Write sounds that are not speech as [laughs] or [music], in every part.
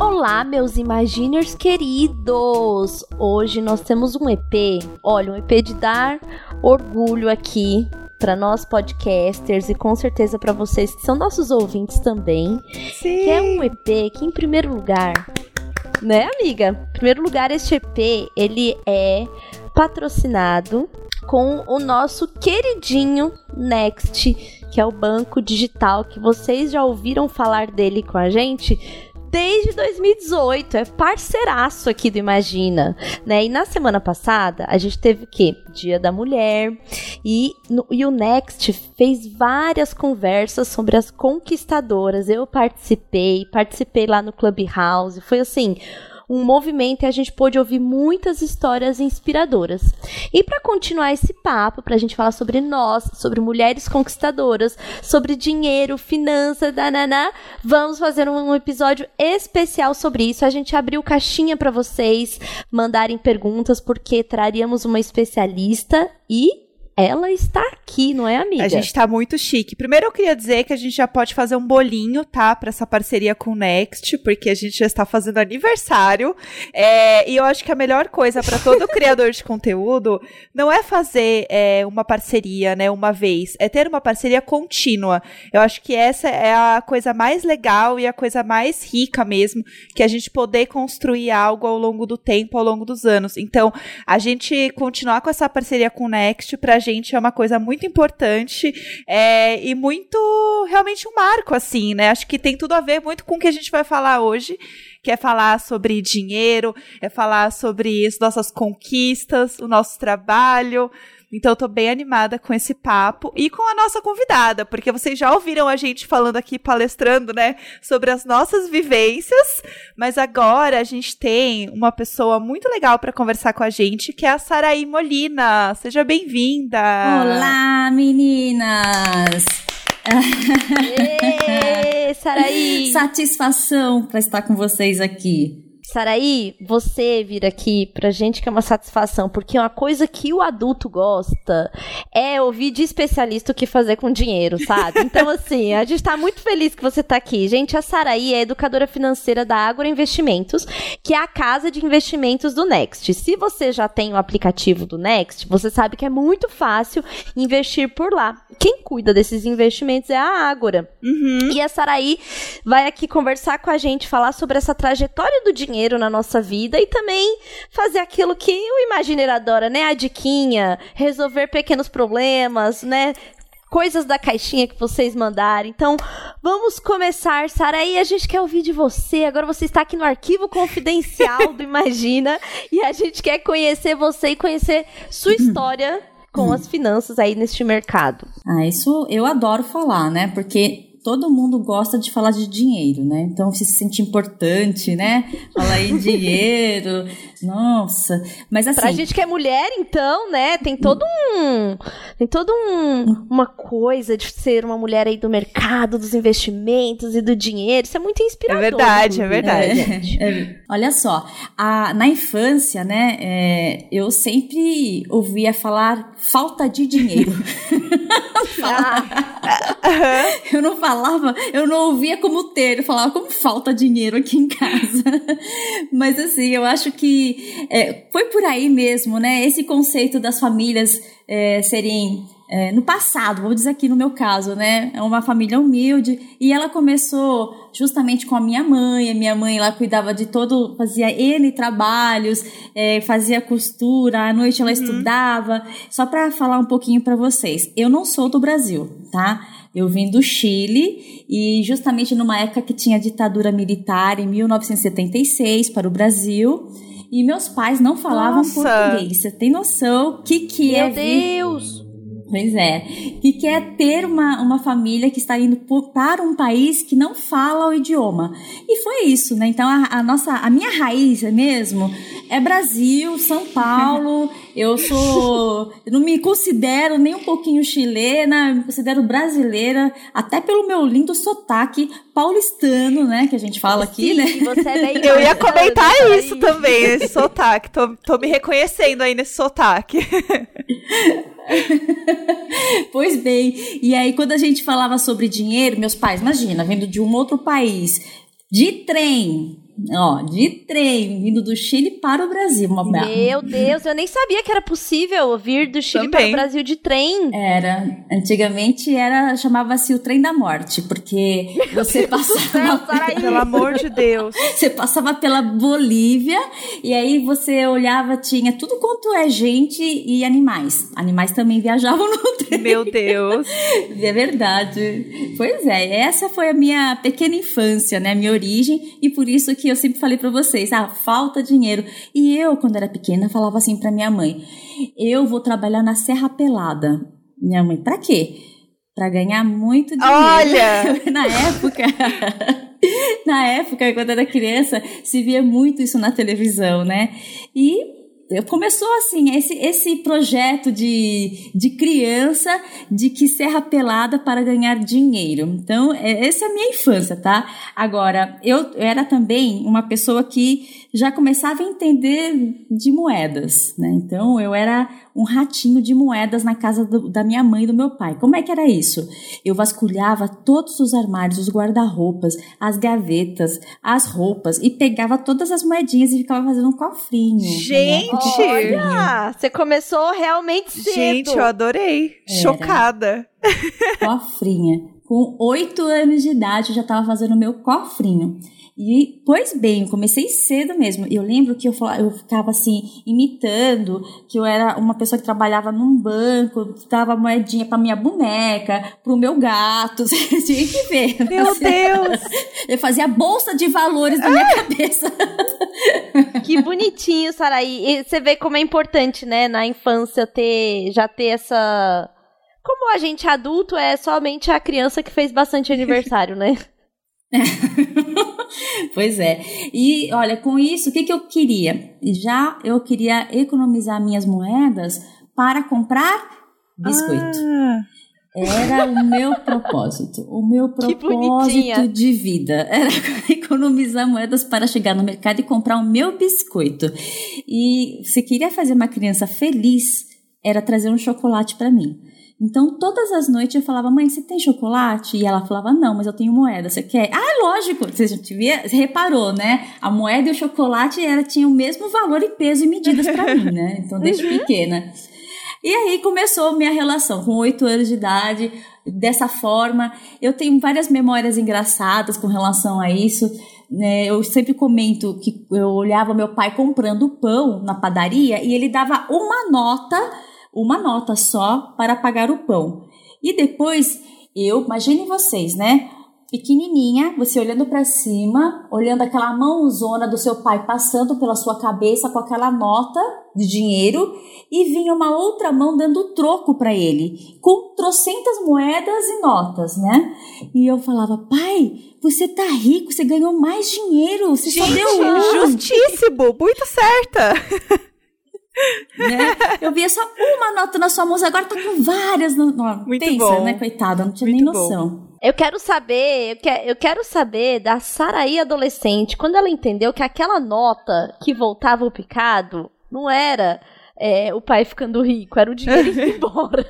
Olá, meus Imaginers queridos! Hoje nós temos um EP, olha, um EP de dar orgulho aqui para nós podcasters e com certeza para vocês que são nossos ouvintes também. Sim. Que é um EP que, em primeiro lugar, né, amiga? Em primeiro lugar, este EP ele é patrocinado com o nosso queridinho Next, que é o banco digital que vocês já ouviram falar dele com a gente desde 2018, é parceiraço aqui do Imagina, né? E na semana passada a gente teve o quê? Dia da Mulher e, no, e o Next fez várias conversas sobre as conquistadoras. Eu participei, participei lá no Clubhouse, foi assim um movimento e a gente pôde ouvir muitas histórias inspiradoras. E para continuar esse papo, para a gente falar sobre nós, sobre mulheres conquistadoras, sobre dinheiro, finanças, dananá, vamos fazer um episódio especial sobre isso. A gente abriu caixinha para vocês mandarem perguntas, porque traríamos uma especialista e ela está aqui, não é, amiga? A gente tá muito chique. Primeiro eu queria dizer que a gente já pode fazer um bolinho, tá? Pra essa parceria com o Next, porque a gente já está fazendo aniversário. É, e eu acho que a melhor coisa para todo [laughs] criador de conteúdo não é fazer é, uma parceria, né, uma vez. É ter uma parceria contínua. Eu acho que essa é a coisa mais legal e a coisa mais rica mesmo, que a gente poder construir algo ao longo do tempo, ao longo dos anos. Então, a gente continuar com essa parceria com o Next pra gente é uma coisa muito importante é, e muito realmente um marco, assim, né? Acho que tem tudo a ver muito com o que a gente vai falar hoje que é falar sobre dinheiro, é falar sobre as nossas conquistas, o nosso trabalho. Então eu tô bem animada com esse papo e com a nossa convidada, porque vocês já ouviram a gente falando aqui, palestrando, né, sobre as nossas vivências, mas agora a gente tem uma pessoa muito legal para conversar com a gente, que é a Saraí Molina. Seja bem-vinda. Olá, meninas. Ê, Saraí! [laughs] Satisfação para estar com vocês aqui. Saraí, você vir aqui pra gente que é uma satisfação, porque uma coisa que o adulto gosta é ouvir de especialista o que fazer com dinheiro, sabe? Então, [laughs] assim, a gente tá muito feliz que você tá aqui. Gente, a Saraí é educadora financeira da Agro Investimentos, que é a casa de investimentos do Next. Se você já tem o aplicativo do Next, você sabe que é muito fácil investir por lá. Quem cuida desses investimentos é a Ágora. Uhum. E a Saraí vai aqui conversar com a gente, falar sobre essa trajetória do dinheiro na nossa vida e também fazer aquilo que o Imagineiro adora, né? A diquinha, resolver pequenos problemas, né? Coisas da caixinha que vocês mandarem. Então, vamos começar, Saraí. A gente quer ouvir de você. Agora você está aqui no arquivo confidencial do [laughs] Imagina. E a gente quer conhecer você e conhecer sua história com as finanças aí neste mercado. Ah, isso eu adoro falar, né? Porque todo mundo gosta de falar de dinheiro, né? Então você se sente importante, né? Falar em dinheiro. [laughs] Nossa. Mas assim. Pra gente que é mulher, então, né? Tem todo um. Tem todo um. Uma coisa de ser uma mulher aí do mercado, dos investimentos e do dinheiro. Isso é muito inspirador. É verdade, é verdade. né, gente? É, olha só, a, na infância, né, é, eu sempre ouvia falar falta de dinheiro. [laughs] eu não falava, eu não ouvia como ter, eu falava como falta dinheiro aqui em casa. [laughs] Mas assim, eu acho que é, foi por aí mesmo, né? Esse conceito das famílias é, serem é, no passado, vou dizer aqui no meu caso, né? É uma família humilde e ela começou justamente com a minha mãe. A minha mãe lá cuidava de todo, fazia N trabalhos, é, fazia costura, à noite ela estudava. Só para falar um pouquinho para vocês, eu não sou do Brasil, tá? Eu vim do Chile e justamente numa época que tinha ditadura militar em 1976 para o Brasil. E meus pais não falavam Nossa! português. Você tem noção o que, que é Meu Deus! Pois é. Que quer ter uma, uma família que está indo por, para um país que não fala o idioma. E foi isso, né? Então a, a nossa, a minha raiz mesmo é Brasil, São Paulo. [laughs] Eu sou, eu não me considero nem um pouquinho chilena, me considero brasileira, até pelo meu lindo sotaque paulistano, né? Que a gente fala aqui, Sim, né? Você é bem [laughs] Eu ia comentar paulistano, isso também, esse sotaque. Tô, tô me reconhecendo aí nesse sotaque. [laughs] Pois bem, e aí quando a gente falava sobre dinheiro, meus pais, imagina, vindo de um outro país, de trem, ó, de trem, vindo do Chile para o Brasil. Uma... Meu Deus, eu nem sabia que era possível vir do Chile para o Também. Brasil de trem. Era, antigamente era, chamava-se o trem da morte, porque você passava, Saraí. Pelo amor de Deus. [laughs] você passava pela Bolívia e aí você olhava, tinha tudo quanto é gente e animais. Animais também viajavam no [laughs] trem. Meu Deus. É verdade. Pois é, essa foi a minha pequena infância, né? Minha origem, e por isso que eu sempre falei pra vocês, ah, falta dinheiro. E eu, quando era pequena, falava assim pra minha mãe: eu vou trabalhar na Serra Pelada. Minha mãe, pra quê? Pra ganhar muito dinheiro. Olha! [laughs] na época. [laughs] Na época, quando era criança, se via muito isso na televisão, né? E começou assim, esse, esse projeto de, de criança de que serra pelada para ganhar dinheiro. Então, é, essa é a minha infância, tá? Agora, eu era também uma pessoa que já começava a entender de moedas, né? Então, eu era um ratinho de moedas na casa do, da minha mãe e do meu pai. Como é que era isso? Eu vasculhava todos os armários, os guarda-roupas, as gavetas, as roupas e pegava todas as moedinhas e ficava fazendo um cofrinho. Gente! né? Olha, você começou realmente cedo. Gente, eu adorei. Era. Chocada. cofrinha. Com oito anos de idade, eu já estava fazendo o meu cofrinho. E, pois bem, comecei cedo mesmo. Eu lembro que eu, falava, eu ficava assim, imitando que eu era uma pessoa que trabalhava num banco, dava moedinha pra minha boneca, pro meu gato. [laughs] Você tinha que ver. Eu Meu fazia- Deus! [laughs] Eu fazia bolsa de valores na minha cabeça. Que bonitinho, Saraí. E você vê como é importante, né, na infância ter já ter essa como a gente adulto é somente a criança que fez bastante aniversário, né? [laughs] Pois é. E olha, com isso, o que, que eu queria? Já eu queria economizar minhas moedas para comprar biscoito. Ah, Era o meu [laughs] propósito. O meu propósito de vida [laughs] era economizar moedas para chegar no mercado e comprar o meu biscoito. E se queria fazer uma criança feliz, era trazer um chocolate para mim. Então, todas as noites eu falava, mãe, você tem chocolate? E ela falava, não, mas eu tenho moeda, você quer? Ah, lógico! Você, já devia, você reparou, né? A moeda e o chocolate ela tinham o mesmo valor e peso e medidas para mim, né? Então, desde pequena. E aí começou minha relação com oito anos de idade, dessa forma. Eu tenho várias memórias engraçadas com relação a isso. né? eu sempre comento que eu olhava meu pai comprando pão na padaria e ele dava uma nota, uma nota só para pagar o pão. E depois, eu, imagine vocês, né? Pequenininha, você olhando para cima, olhando aquela mãozona do seu pai passando pela sua cabeça com aquela nota de dinheiro e vinha uma outra mão dando troco para ele, com trocentas moedas e notas, né? E eu falava, pai, você tá rico, você ganhou mais dinheiro, você só deu um. justíssimo, muito certa. [laughs] né? Eu via só uma nota na sua mão, agora tá com várias. No... Muito Pensa, bom. né, coitada, não tinha Muito nem bom. noção. Eu quero saber, eu que- eu quero saber da Saraí adolescente, quando ela entendeu que aquela nota que voltava o picado não era é, o pai ficando rico, era o dinheiro indo [laughs] embora.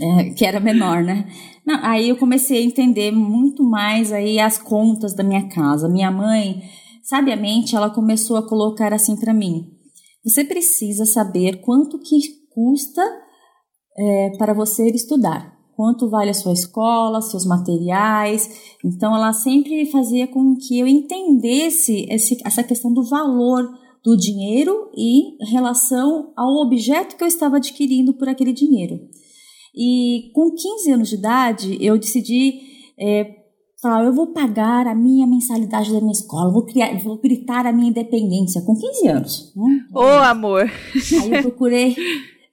É, que era menor, né? Não, aí eu comecei a entender muito mais aí as contas da minha casa. Minha mãe, sabiamente, ela começou a colocar assim para mim: você precisa saber quanto que custa é, para você estudar, quanto vale a sua escola, seus materiais. Então, ela sempre fazia com que eu entendesse esse, essa questão do valor do dinheiro e relação ao objeto que eu estava adquirindo por aquele dinheiro. E com 15 anos de idade, eu decidi é, falar, eu vou pagar a minha mensalidade da minha escola, vou, criar, vou gritar a minha independência com 15 anos. Né? Ô, amor. Aí eu procurei,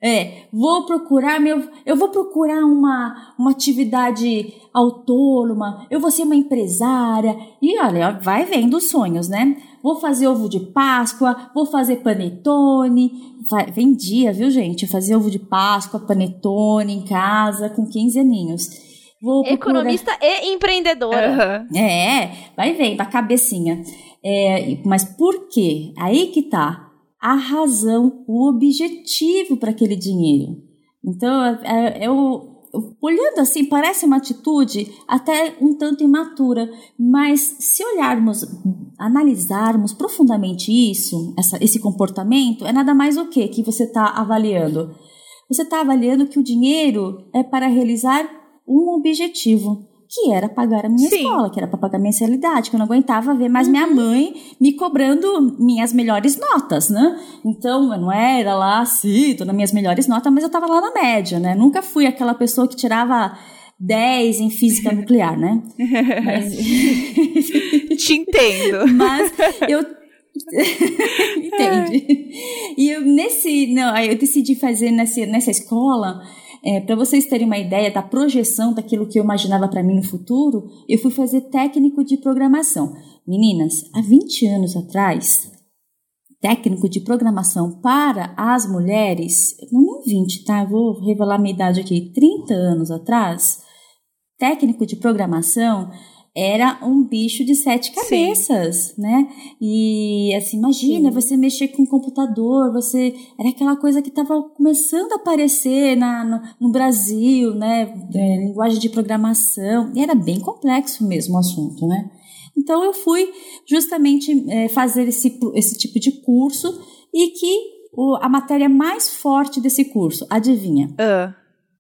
É, vou procurar meu, eu vou procurar uma, uma atividade autônoma, eu vou ser uma empresária. E olha, vai vendo os sonhos, né? Vou fazer ovo de Páscoa, vou fazer panetone. Vai, vendia, viu, gente? Fazer ovo de Páscoa, panetone em casa com 15 aninhos. Vou procurar... Economista e empreendedora. Uhum. É, vai vendo a cabecinha. É, mas por quê? Aí que tá a razão, o objetivo para aquele dinheiro. Então, é, eu, olhando assim, parece uma atitude até um tanto imatura, mas se olharmos, analisarmos profundamente isso, essa, esse comportamento, é nada mais o que que você está avaliando? Você está avaliando que o dinheiro é para realizar um objetivo que era pagar a minha Sim. escola, que era para pagar a mensalidade, que eu não aguentava ver mais uhum. minha mãe me cobrando minhas melhores notas, né? Então, eu não era lá, sim, tô nas minhas melhores notas, mas eu tava lá na média, né? Nunca fui aquela pessoa que tirava 10 em física [laughs] nuclear, né? Mas... [laughs] Te entendo. [laughs] Mas eu Entende? E eu, nesse. Não, eu decidi fazer nessa, nessa escola é, para vocês terem uma ideia da projeção daquilo que eu imaginava para mim no futuro, eu fui fazer técnico de programação. Meninas, há 20 anos atrás, técnico de programação para as mulheres, não 20, tá? vou revelar minha idade aqui, 30 anos atrás, técnico de programação era um bicho de sete cabeças, Sim. né? E assim, imagina Sim. você mexer com o computador, você era aquela coisa que estava começando a aparecer na, no, no Brasil, né? É, linguagem de programação, e era bem complexo mesmo o assunto, né? Então eu fui justamente é, fazer esse, esse tipo de curso e que o, a matéria mais forte desse curso, adivinha? Uh,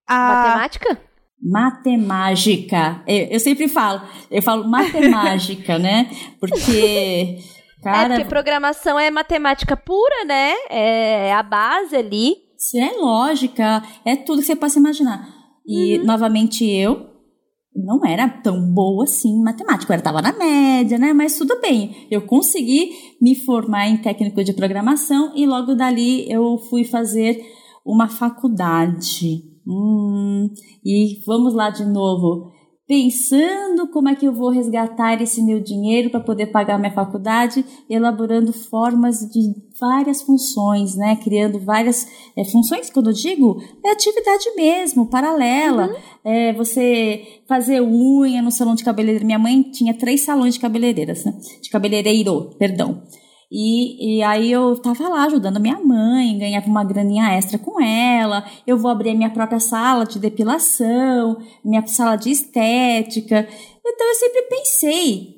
a... Matemática? Matemática. Eu, eu sempre falo, eu falo matemática, né? Porque. [laughs] Cara, é porque programação é matemática pura, né? É a base ali. É lógica, é tudo que você possa imaginar. E, uhum. novamente, eu não era tão boa assim em matemática. Eu estava na média, né? Mas tudo bem. Eu consegui me formar em técnico de programação e logo dali eu fui fazer uma faculdade Hum, e vamos lá de novo. Pensando como é que eu vou resgatar esse meu dinheiro para poder pagar minha faculdade, elaborando formas de várias funções, né? Criando várias é, funções, quando eu digo, é atividade mesmo, paralela. Uhum. É, você fazer unha no salão de cabeleireiro. Minha mãe tinha três salões de cabeleireiras, né? De cabeleireiro, perdão. E, e aí eu tava lá ajudando a minha mãe, ganhava uma graninha extra com ela. Eu vou abrir a minha própria sala de depilação, minha sala de estética. Então eu sempre pensei,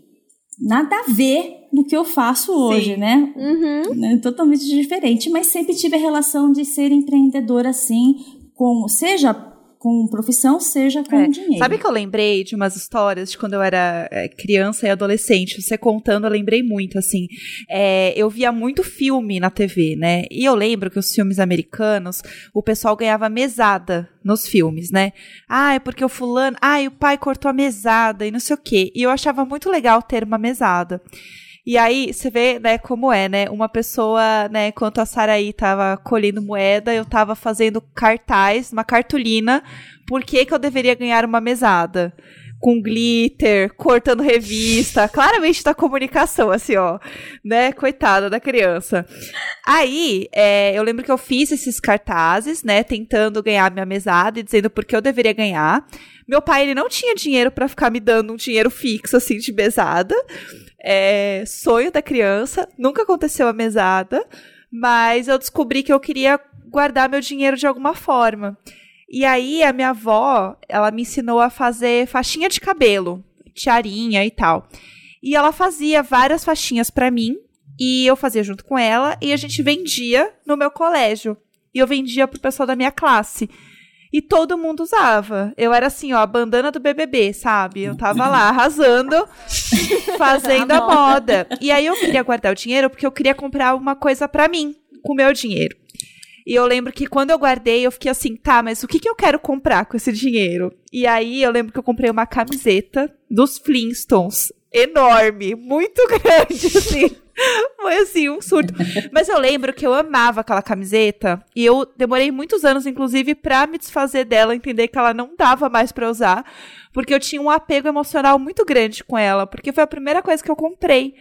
nada a ver no que eu faço hoje, Sim. né? Uhum. Né, totalmente diferente, mas sempre tive a relação de ser empreendedora assim, com seja com profissão, seja com é. dinheiro. Sabe que eu lembrei de umas histórias de quando eu era é, criança e adolescente? Você contando, eu lembrei muito, assim. É, eu via muito filme na TV, né? E eu lembro que os filmes americanos, o pessoal ganhava mesada nos filmes, né? Ah, é porque o fulano. Ah, o pai cortou a mesada e não sei o quê. E eu achava muito legal ter uma mesada. E aí, você vê, né, como é, né? Uma pessoa, né, enquanto a Saraí tava colhendo moeda, eu tava fazendo cartaz, uma cartolina, por que que eu deveria ganhar uma mesada? com glitter, cortando revista, [laughs] claramente da comunicação, assim, ó, né? Coitada da criança. Aí, é, eu lembro que eu fiz esses cartazes, né? Tentando ganhar minha mesada e dizendo por que eu deveria ganhar. Meu pai, ele não tinha dinheiro para ficar me dando um dinheiro fixo, assim, de mesada. É, sonho da criança, nunca aconteceu a mesada, mas eu descobri que eu queria guardar meu dinheiro de alguma forma. E aí a minha avó, ela me ensinou a fazer faixinha de cabelo, tiarinha e tal. E ela fazia várias faixinhas para mim e eu fazia junto com ela e a gente vendia no meu colégio. E eu vendia pro pessoal da minha classe. E todo mundo usava. Eu era assim, ó, a bandana do BBB, sabe? Eu tava lá arrasando, [laughs] fazendo a, a moda. moda. E aí eu queria guardar o dinheiro porque eu queria comprar uma coisa para mim com o meu dinheiro. E eu lembro que quando eu guardei, eu fiquei assim, tá, mas o que, que eu quero comprar com esse dinheiro? E aí eu lembro que eu comprei uma camiseta dos Flintstones. Enorme, muito [laughs] grande, assim. [laughs] Foi assim, um surto. Mas eu lembro que eu amava aquela camiseta e eu demorei muitos anos, inclusive, pra me desfazer dela, entender que ela não dava mais pra usar, porque eu tinha um apego emocional muito grande com ela, porque foi a primeira coisa que eu comprei.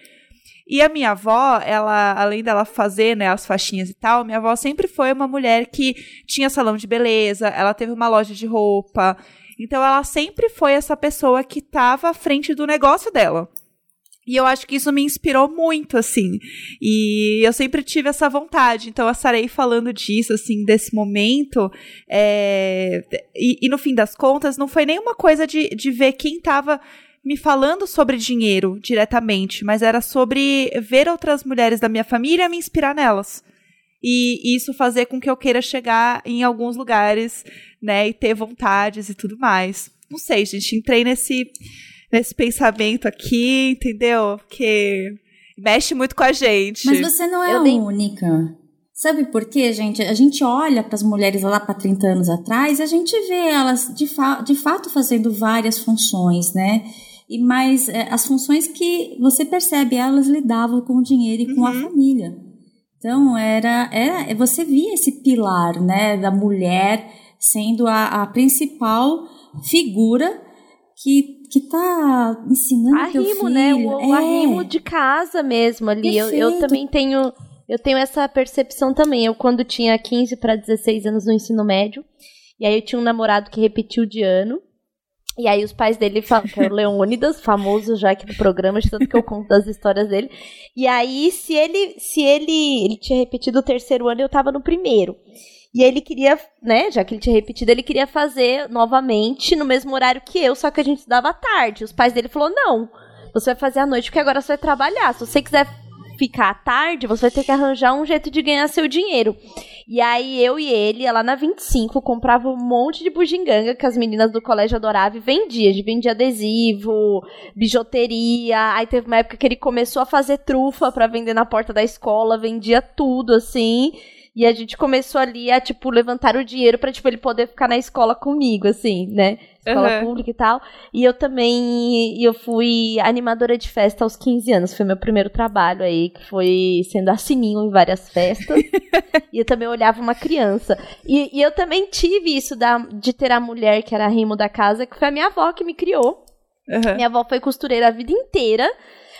E a minha avó, ela, além dela fazer, né, as faixinhas e tal, minha avó sempre foi uma mulher que tinha salão de beleza, ela teve uma loja de roupa. Então ela sempre foi essa pessoa que estava à frente do negócio dela. E eu acho que isso me inspirou muito, assim. E eu sempre tive essa vontade. Então, eu estarei falando disso, assim, desse momento. É... E, e, no fim das contas, não foi nenhuma coisa de, de ver quem estava me falando sobre dinheiro diretamente, mas era sobre ver outras mulheres da minha família e me inspirar nelas. E isso fazer com que eu queira chegar em alguns lugares, né, e ter vontades e tudo mais. Não sei, gente, entrei nesse nesse pensamento aqui, entendeu? Que mexe muito com a gente. Mas você não é eu a nem... única. Sabe por quê, gente? A gente olha para as mulheres lá para 30 anos atrás e a gente vê elas de, fa de fato fazendo várias funções, né? E mas é, as funções que você percebe, elas lidavam com o dinheiro e com uhum. a família. Então era, era você via esse pilar, né, da mulher sendo a, a principal figura que que tá ensinando arrimo, teu filho. né? O, é. o arrimo de casa mesmo ali. Eu, eu, também tenho eu tenho essa percepção também. Eu quando tinha 15 para 16 anos no ensino médio, e aí eu tinha um namorado que repetiu de ano. E aí os pais dele falam que é o [laughs] Leônidas, famoso já aqui no programa, de tanto que eu conto das histórias dele. E aí, se ele, se ele, ele tinha repetido o terceiro ano, eu tava no primeiro. E ele queria, né, já que ele tinha repetido, ele queria fazer novamente no mesmo horário que eu, só que a gente estudava à tarde. Os pais dele falaram: "Não, você vai fazer à noite porque agora você vai trabalhar. Se você quiser ficar à tarde, você vai ter que arranjar um jeito de ganhar seu dinheiro. E aí eu e ele, lá na 25, comprava um monte de bugiganga que as meninas do colégio adoravam e vendia. A gente vendia adesivo, bijuteria. Aí teve uma época que ele começou a fazer trufa para vender na porta da escola, vendia tudo assim. E a gente começou ali a, tipo, levantar o dinheiro pra, tipo, ele poder ficar na escola comigo, assim, né? Escola uhum. pública e tal. E eu também, eu fui animadora de festa aos 15 anos. Foi meu primeiro trabalho aí, que foi sendo assininho em várias festas. [laughs] e eu também olhava uma criança. E, e, eu também tive isso da, de ter a mulher que era rimo da casa, que foi a minha avó que me criou. Uhum. Minha avó foi costureira a vida inteira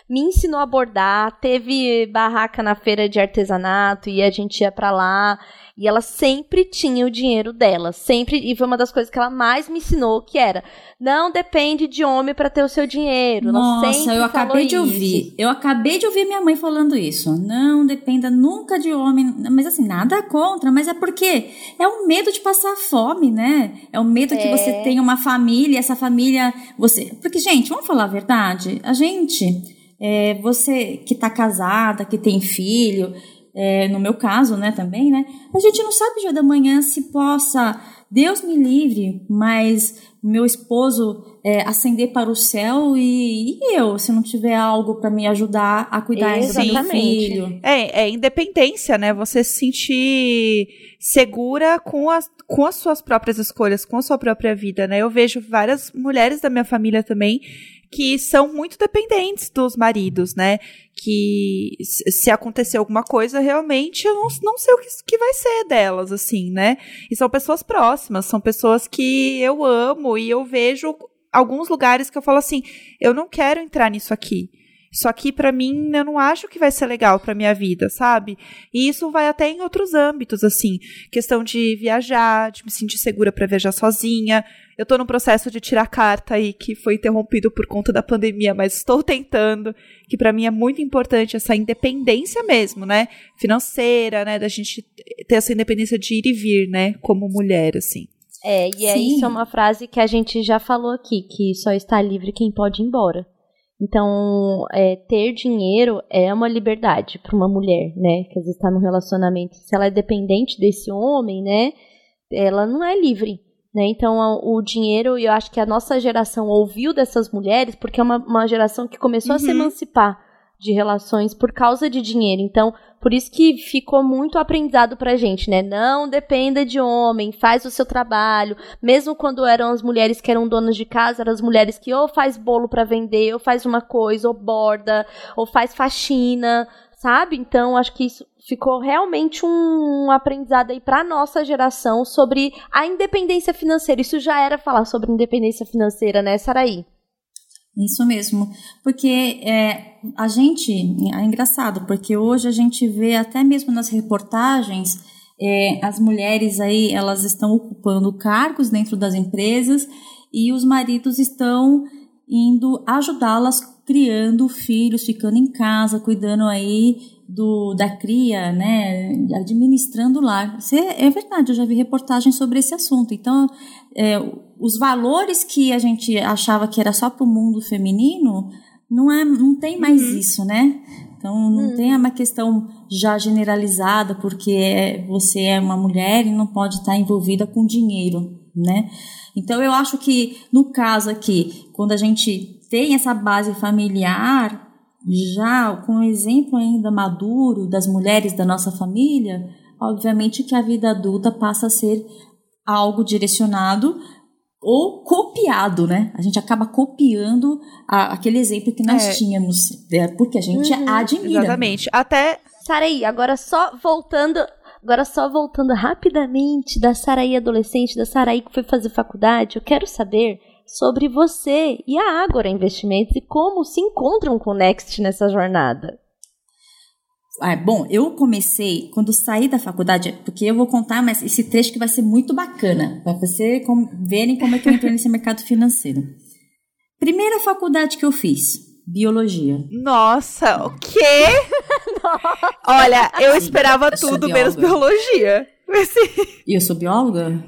me ensinou a bordar, teve barraca na feira de artesanato e a gente ia para lá. E ela sempre tinha o dinheiro dela, sempre, e foi uma das coisas que ela mais me ensinou, que era, não depende de homem para ter o seu dinheiro. Nossa, eu acabei de ouvir. Eu acabei de ouvir minha mãe falando isso. Não dependa nunca de homem, mas assim, nada contra, mas é porque é o medo de passar fome, né? É o medo é. que você tenha uma família, essa família, você, porque gente, vamos falar a verdade, a gente é, você que está casada, que tem filho, é, no meu caso, né, também, né? A gente não sabe dia da manhã se possa, Deus me livre, mas meu esposo é, ascender para o céu e, e, eu, se não tiver algo para me ajudar a cuidar Exatamente. do meu filho. É, é independência, né? Você se sentir segura com as, com as suas próprias escolhas, com a sua própria vida, né? Eu vejo várias mulheres da minha família também que são muito dependentes dos maridos, né? Que se acontecer alguma coisa, realmente eu não, não sei o que, que vai ser delas, assim, né? E são pessoas próximas, são pessoas que eu amo e eu vejo alguns lugares que eu falo assim: eu não quero entrar nisso aqui. Isso aqui, para mim, eu não acho que vai ser legal pra minha vida, sabe? E isso vai até em outros âmbitos, assim. Questão de viajar, de me sentir segura para viajar sozinha. Eu tô num processo de tirar carta aí, que foi interrompido por conta da pandemia, mas estou tentando, que para mim é muito importante essa independência mesmo, né? Financeira, né? Da gente ter essa independência de ir e vir, né? Como mulher, assim. É, e é, isso é uma frase que a gente já falou aqui, que só está livre quem pode ir embora. Então, é, ter dinheiro é uma liberdade para uma mulher, né? Que às vezes está num relacionamento. Se ela é dependente desse homem, né? Ela não é livre. Né? Então, o dinheiro, eu acho que a nossa geração ouviu dessas mulheres, porque é uma, uma geração que começou uhum. a se uhum. emancipar de relações por causa de dinheiro. Então, por isso que ficou muito aprendizado pra gente, né? Não dependa de homem, faz o seu trabalho. Mesmo quando eram as mulheres que eram donas de casa, eram as mulheres que ou faz bolo para vender, ou faz uma coisa, ou borda, ou faz faxina, sabe? Então, acho que isso ficou realmente um, aprendizado aí para nossa geração sobre a independência financeira. Isso já era falar sobre independência financeira, né, Saraí? Isso mesmo, porque é, a gente, é engraçado, porque hoje a gente vê até mesmo nas reportagens, é, as mulheres aí, elas estão ocupando cargos dentro das empresas e os maridos estão indo ajudá-las criando filhos, ficando em casa, cuidando aí do, da cria, né, administrando o lar. Isso é, é verdade, eu já vi reportagens sobre esse assunto. Então, é, os valores que a gente achava que era só para o mundo feminino, não, é, não tem mais uhum. isso, né? Então, não uhum. tem uma questão já generalizada, porque você é uma mulher e não pode estar envolvida com dinheiro, né? Então, eu acho que, no caso aqui, quando a gente tem essa base familiar, já com um exemplo ainda maduro das mulheres da nossa família, obviamente que a vida adulta passa a ser algo direcionado ou copiado, né? A gente acaba copiando a, aquele exemplo que nós é. tínhamos, né? porque a gente uhum, admira. Exatamente. Até. Saraí, agora só voltando. Agora só voltando rapidamente da Saraí adolescente, da Saraí que foi fazer faculdade, eu quero saber sobre você e a Ágora Investimentos e como se encontram com o Next nessa jornada. Ah, bom, eu comecei quando saí da faculdade, porque eu vou contar, mas esse trecho que vai ser muito bacana, para vocês verem como é que eu entrei nesse mercado financeiro. Primeira faculdade que eu fiz, biologia. Nossa, o quê? [laughs] Olha, eu esperava eu tudo menos biologia. E eu sou bióloga?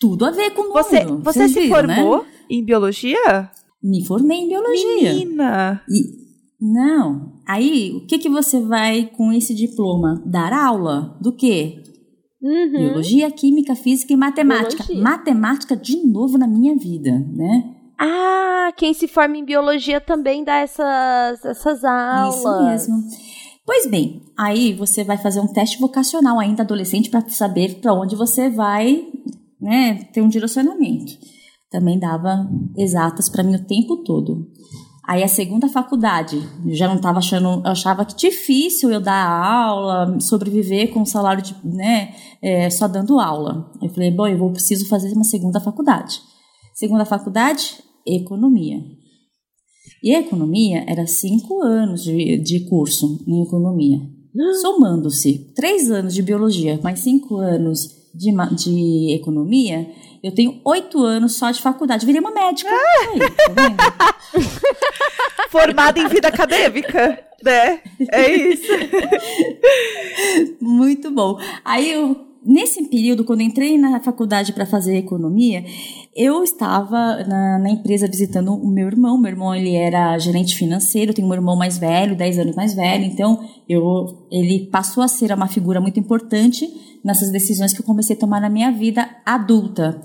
Tudo a ver com o Você, você se viram, né? formou né? Em biologia? Me formei em biologia. Menina! E, não. Aí, o que, que você vai com esse diploma? Dar aula? Do quê? Uhum. Biologia, química, física e matemática. Biologia. Matemática de novo na minha vida, né? Ah, quem se forma em biologia também dá essas, essas aulas. Isso mesmo. Pois bem, aí você vai fazer um teste vocacional ainda adolescente para saber para onde você vai, né, ter um direcionamento. Também dava exatas para mim o tempo todo. Aí a segunda faculdade, eu já não estava achando, eu achava que difícil eu dar aula, sobreviver com um salário de, né, é, só dando aula. Eu falei, bom, eu vou preciso fazer uma segunda faculdade. Segunda faculdade, economia. E a economia era cinco anos de, de curso em economia. Somando-se três anos de biologia mais cinco anos de, de economia, eu tenho oito anos só de faculdade. Virei uma médica. Ah! Aí, tá Formada em vida acadêmica, né? É isso. [laughs] Muito bom. Aí eu nesse período, quando entrei na faculdade para fazer economia, eu estava na, na, empresa visitando o meu irmão. Meu irmão ele era gerente financeiro, tenho um irmão mais velho, 10 anos mais velho, então eu, ele passou a ser uma figura muito importante nessas decisões que eu comecei a tomar na minha vida adulta.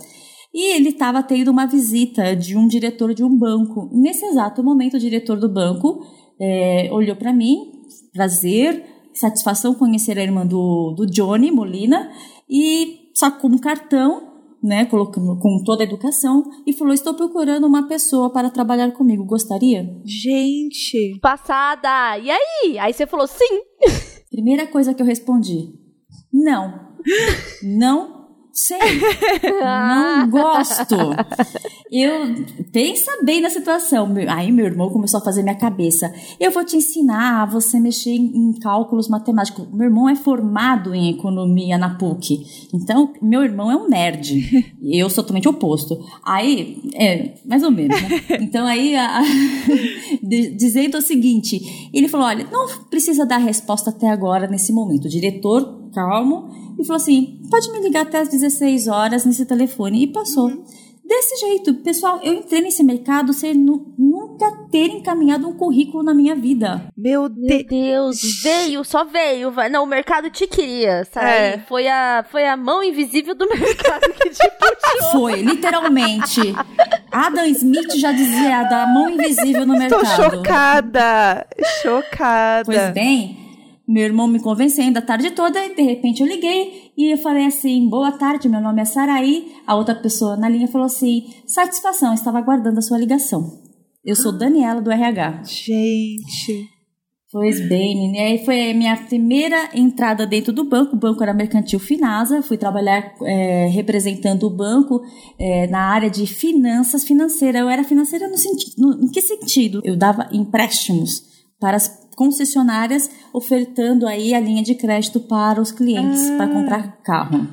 E ele estava tendo uma visita de um diretor de um banco. Nesse exato momento, o diretor do banco é, olhou para mim, prazer, satisfação conhecer a irmã do, do Johnny Molina, e sacou um cartão né, colocando com toda a educação e falou: "Estou procurando uma pessoa para trabalhar comigo. Gostaria?" Gente, passada. E aí? Aí você falou: "Sim". Primeira coisa que eu respondi: "Não. [laughs] Não Sei, não [laughs] gosto. Eu pensa bem na situação. Aí meu irmão começou a fazer minha cabeça. Eu vou te ensinar a você mexer em, cálculos matemáticos. Meu irmão é formado em economia na PUC. Então, meu irmão é um nerd. [laughs] Eu sou totalmente oposto. Aí, é, mais ou menos, né? [laughs] Então aí, a, a, dizendo o seguinte, ele falou: olha, não precisa dar resposta até agora nesse momento. O diretor, calmo e falou assim: pode me ligar até às 16 horas nesse telefone. E passou. Uhum. Desse jeito, pessoal, eu entrei nesse mercado sem nunca ter encaminhado um currículo na minha vida. Meu, de... Meu Deus, veio, só veio. Não, o mercado te queria, sabe? É. Foi, a, foi a mão invisível do [laughs] mercado que te puxou. Foi, literalmente. Adam Smith já dizia da mão invisível no mercado. Estou chocada, chocada. Pois bem, meu irmão me convencendo a tarde toda e de repente eu liguei e eu falei assim: boa tarde, meu nome é Saraí. A outra pessoa na linha falou assim: satisfação, estava aguardando a sua ligação. Eu sou Daniela do RH. Gente. Pois bem, e aí foi a minha primeira entrada dentro do banco. O banco era Mercantil Finasa. Fui trabalhar é, representando o banco é, na área de finanças financeira. Eu era financeira no sentido, no, em que sentido? Eu dava empréstimos para as concessionárias, ofertando aí a linha de crédito para os clientes ah. para comprar carro.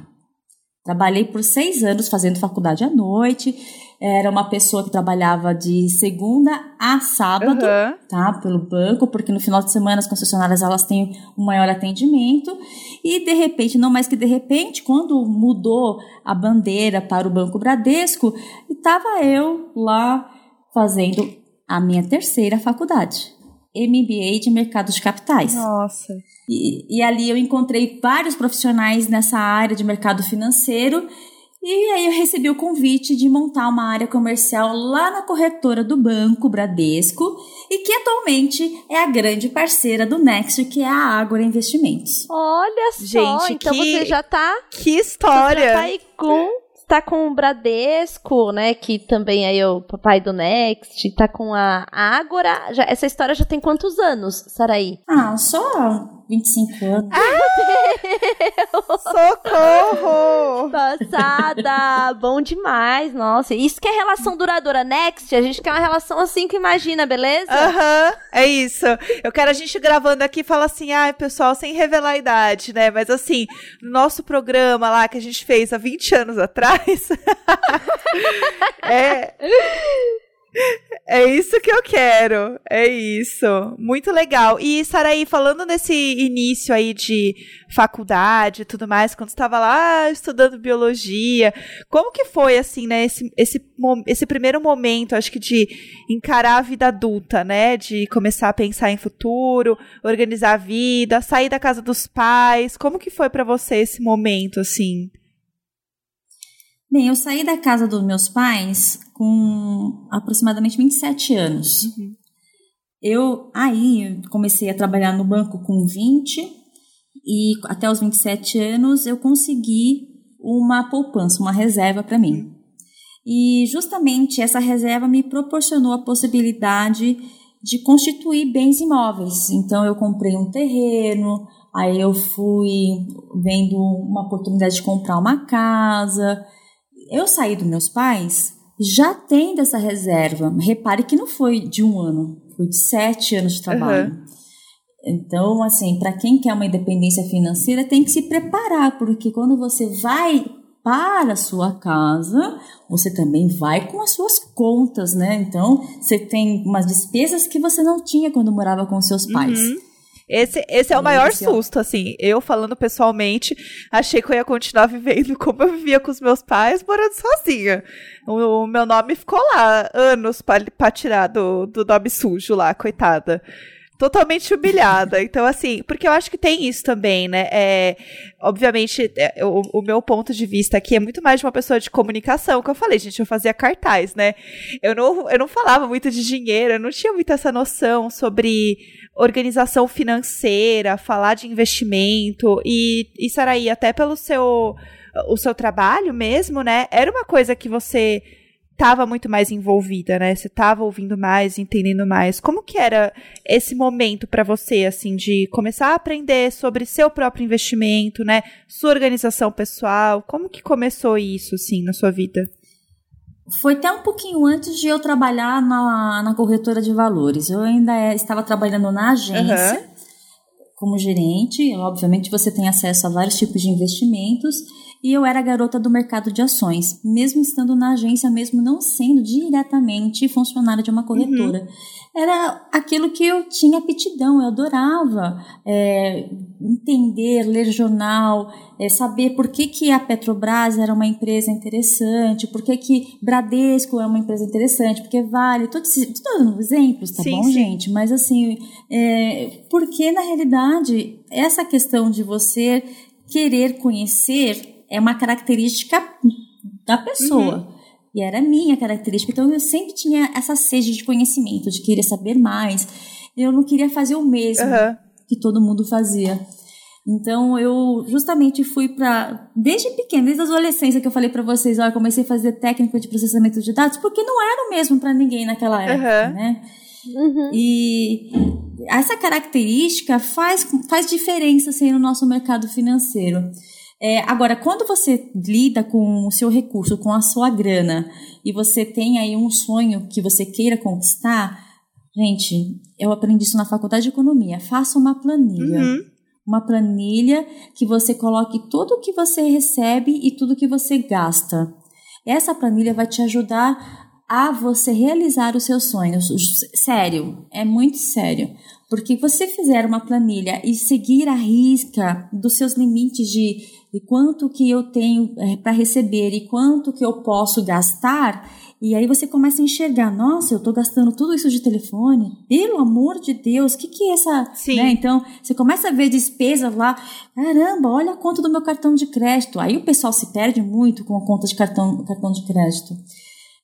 Trabalhei por seis anos fazendo faculdade à noite era uma pessoa que trabalhava de segunda a sábado, uhum. tá? Pelo banco, porque no final de semana as concessionárias elas têm um maior atendimento. E de repente, não mais que de repente, quando mudou a bandeira para o Banco Bradesco, estava eu lá fazendo a minha terceira faculdade. MBA de Mercados de Capitais. Nossa. E, e ali eu encontrei vários profissionais nessa área de mercado financeiro e aí eu recebi o convite de montar uma área comercial lá na corretora do Banco Bradesco e que atualmente é a grande parceira do Next, que é a Ágora Investimentos. Olha só, Gente, então que, você já tá Que história. Você já tá aí com tá com o Bradesco, né, que também é o papai do Next, tá com a Ágora. Essa história já tem quantos anos, Saraí? Ah, só 25 anos. Ah, Socorro! Passada! Bom demais, nossa. Isso que é relação duradoura. Next, a gente quer uma relação assim que imagina, beleza? Aham, uhum, é isso. Eu quero a gente gravando aqui e falar assim, ai, ah, pessoal, sem revelar a idade, né? Mas assim, no nosso programa lá que a gente fez há 20 anos atrás. [laughs] é. É isso que eu quero. É isso. Muito legal. E, Saraí, falando nesse início aí de faculdade e tudo mais, quando estava lá estudando biologia, como que foi, assim, né, esse, esse, esse primeiro momento, acho que de encarar a vida adulta, né, de começar a pensar em futuro, organizar a vida, sair da casa dos pais, como que foi para você esse momento, assim? Bem, eu saí da casa dos meus pais com aproximadamente 27 anos. Uhum. Eu aí comecei a trabalhar no banco com 20 e até os 27 anos eu consegui uma poupança, uma reserva para mim. Uhum. E justamente essa reserva me proporcionou a possibilidade de constituir bens imóveis. Então eu comprei um terreno, aí eu fui vendo uma oportunidade de comprar uma casa, eu saí dos meus pais já tendo essa reserva. Repare que não foi de um ano, foi de sete anos de trabalho. Uhum. Então, assim, para quem quer uma independência financeira, tem que se preparar, porque quando você vai para a sua casa, você também vai com as suas contas, né? Então, você tem umas despesas que você não tinha quando morava com seus pais. Uhum. Esse, esse é o maior susto, assim. Eu, falando pessoalmente, achei que eu ia continuar vivendo [laughs] como eu vivia com os meus pais, morando sozinha. O, o meu nome ficou lá anos para tirar do, do nome sujo lá, coitada totalmente humilhada. Então, assim, porque eu acho que tem isso também, né? É, obviamente, é, o, o, meu ponto de vista aqui é muito mais de uma pessoa de comunicação, que eu falei, gente, eu fazia cartaz, né? Eu não, eu não falava muito de dinheiro, eu não tinha muito essa noção sobre organização financeira, falar de investimento e, e Saraí, até pelo seu o seu trabalho mesmo, né? Era uma coisa que você estava muito mais envolvida, né? Você estava ouvindo mais, entendendo mais. Como que era esse momento para você, assim, de começar a aprender sobre seu próprio investimento, né? Sua organização pessoal. Como que começou isso, assim, na sua vida? Foi até um pouquinho antes de eu trabalhar na, na corretora de valores. Eu ainda é, estava trabalhando na agência uhum. como gerente. Obviamente, você tem acesso a vários tipos de investimentos. E eu era garota do mercado de ações, mesmo estando na agência, mesmo não sendo diretamente funcionária de uma corretora. Uhum era aquilo que eu tinha aptidão, eu adorava é, entender, ler jornal, é, saber por que, que a Petrobras era uma empresa interessante, por que, que Bradesco é uma empresa interessante, porque vale, todos dando exemplos, tá sim, bom, sim. gente? Mas assim, é, porque na realidade essa questão de você querer conhecer é uma característica da pessoa. Uhum. E era minha característica. Então eu sempre tinha essa sede de conhecimento, de querer saber mais. Eu não queria fazer o mesmo uhum. que todo mundo fazia. Então eu justamente fui para desde pequena, desde a adolescência que eu falei para vocês, ó, eu comecei a fazer técnica de processamento de dados porque não era o mesmo para ninguém naquela época, uhum. né? Uhum. E essa característica faz, faz diferença assim, no nosso mercado financeiro. É, agora, quando você lida com o seu recurso, com a sua grana, e você tem aí um sonho que você queira conquistar, gente, eu aprendi isso na faculdade de economia. Faça uma planilha. Uhum uma planilha que você coloque tudo o que você recebe e tudo que você gasta. Essa planilha vai te ajudar a você realizar os seus sonhos. Sério, é muito sério. Porque você fizer uma planilha e seguir a risca dos seus limites de, de quanto que eu tenho é, para receber e quanto que eu posso gastar, e aí você começa a enxergar, nossa, eu estou gastando tudo isso de telefone. Pelo amor de Deus, o que, que é essa. Sim. Né? Então, você começa a ver despesas lá. Caramba, olha a conta do meu cartão de crédito. Aí o pessoal se perde muito com a conta de cartão, cartão de crédito.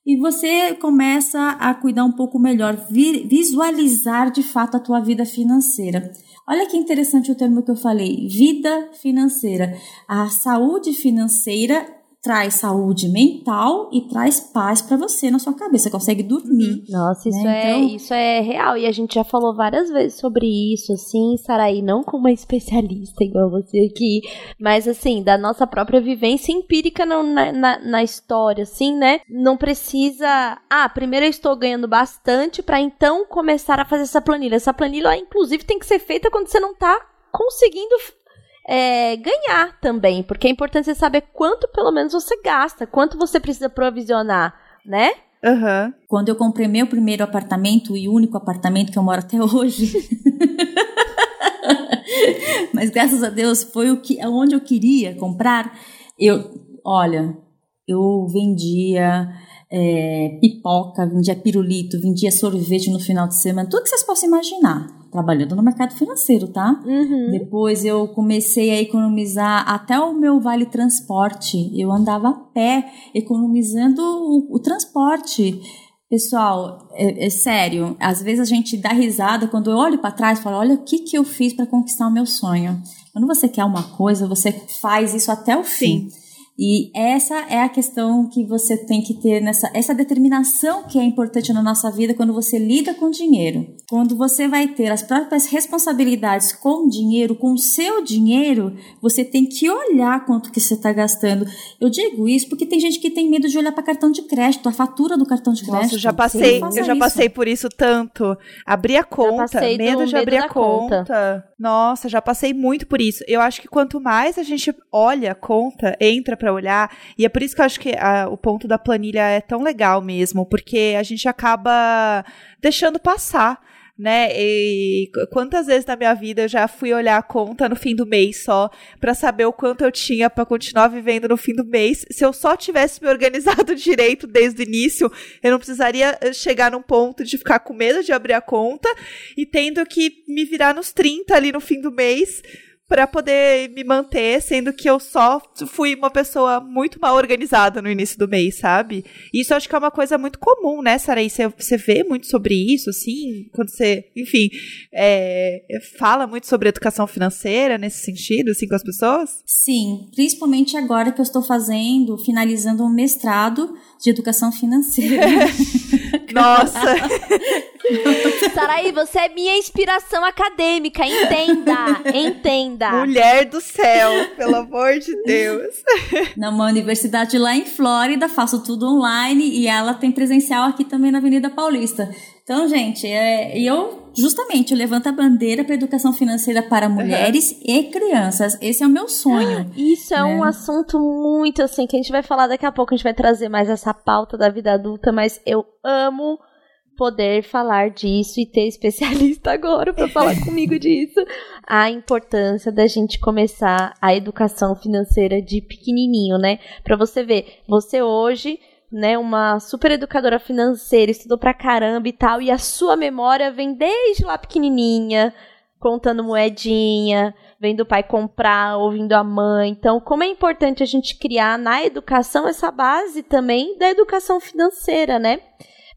E você começa a cuidar um pouco melhor, visualizar de fato a tua vida financeira. Olha que interessante o termo que eu falei, vida financeira. A saúde financeira traz saúde mental e traz paz para você na sua cabeça. Você consegue dormir. Uhum. Nossa, isso, né? é, então... isso é real. E a gente já falou várias vezes sobre isso, assim, Saraí, não como uma [laughs] especialista igual você aqui, mas assim, da nossa própria vivência empírica na, na, na história, assim, né? Não precisa. Ah, primeiro eu estou ganhando bastante para então começar a fazer essa planilha. Essa planilha, inclusive, tem que ser feita quando você não tá conseguindo é, ganhar também, porque é importante você saber quanto pelo menos você gasta, quanto você precisa provisionar, né? Uhum. Quando eu comprei meu primeiro apartamento e único apartamento que eu moro até [laughs] hoje. Mas graças a Deus foi o que onde eu queria comprar. Eu, olha, eu vendia é, pipoca, vendia pirulito, vendia sorvete no final de semana, tudo que vocês possam imaginar trabalhando no mercado financeiro, tá? Uhum. Depois eu comecei a economizar até o meu vale transporte. Eu andava a pé, economizando o, o transporte. Pessoal, é, é, sério, às vezes a gente dá risada quando eu olho para trás e falo: olha o que, que eu fiz para conquistar o meu sonho. Quando você quer uma coisa, você faz isso até o fim. Sim. E essa é a questão que você tem que ter nessa essa determinação que é importante na nossa vida quando você lida com dinheiro. Quando você vai ter as próprias responsabilidades com o dinheiro, com o seu dinheiro, você tem que olhar quanto que você está gastando. Eu digo isso porque tem gente que tem medo de olhar para cartão de crédito, a fatura do cartão de crédito. Nossa, eu já passei, eu já passei por isso tanto. Abrir a conta, medo de abrir a conta. conta. Nossa, já passei muito por isso. Eu acho que quanto mais a gente olha a conta, entra para para olhar. E é por isso que eu acho que a, o ponto da planilha é tão legal mesmo, porque a gente acaba deixando passar né? E quantas vezes na minha vida eu já fui olhar a conta no fim do mês só para saber o quanto eu tinha para continuar vivendo no fim do mês. Se eu só tivesse me organizado [laughs] direito desde o início, eu não precisaria eh, chegar num ponto de ficar com medo de abrir a conta e tendo que me virar nos 30 ali no fim do mês para poder me manter, sendo que eu só fui uma pessoa muito mal organizada no início do mês, sabe? Isso acho que é uma coisa muito comum, né? Você, você vê muito sobre isso, assim, quando você, enfim, é, fala muito sobre educação financeira nesse sentido, assim, com as pessoas? Sim, principalmente agora que eu estou fazendo, finalizando um mestrado de educação financeira. [laughs] Nossa! [laughs] [laughs] Saraí, você é minha inspiração acadêmica, entenda, entenda. Mulher do céu, pelo amor de Deus. [laughs] Numa universidade lá em Flórida, faço tudo online e ela tem presencial aqui também na Avenida Paulista. Então, gente, é, eu justamente eu levanto a bandeira para educação financeira para mulheres uhum. e crianças. Esse é o meu sonho. [gasps] Isso é né? um assunto muito assim que a gente vai falar daqui a pouco. A gente vai trazer mais essa pauta da vida adulta, mas eu amo poder falar disso e ter especialista [laughs] agora para falar [laughs] comigo disso. A importância da gente começar a educação financeira de pequenininho, né? Para você ver, você hoje né, uma super educadora financeira, estudou pra caramba e tal, e a sua memória vem desde lá pequenininha, contando moedinha, vendo o pai comprar, ouvindo a mãe. Então, como é importante a gente criar na educação essa base também da educação financeira, né?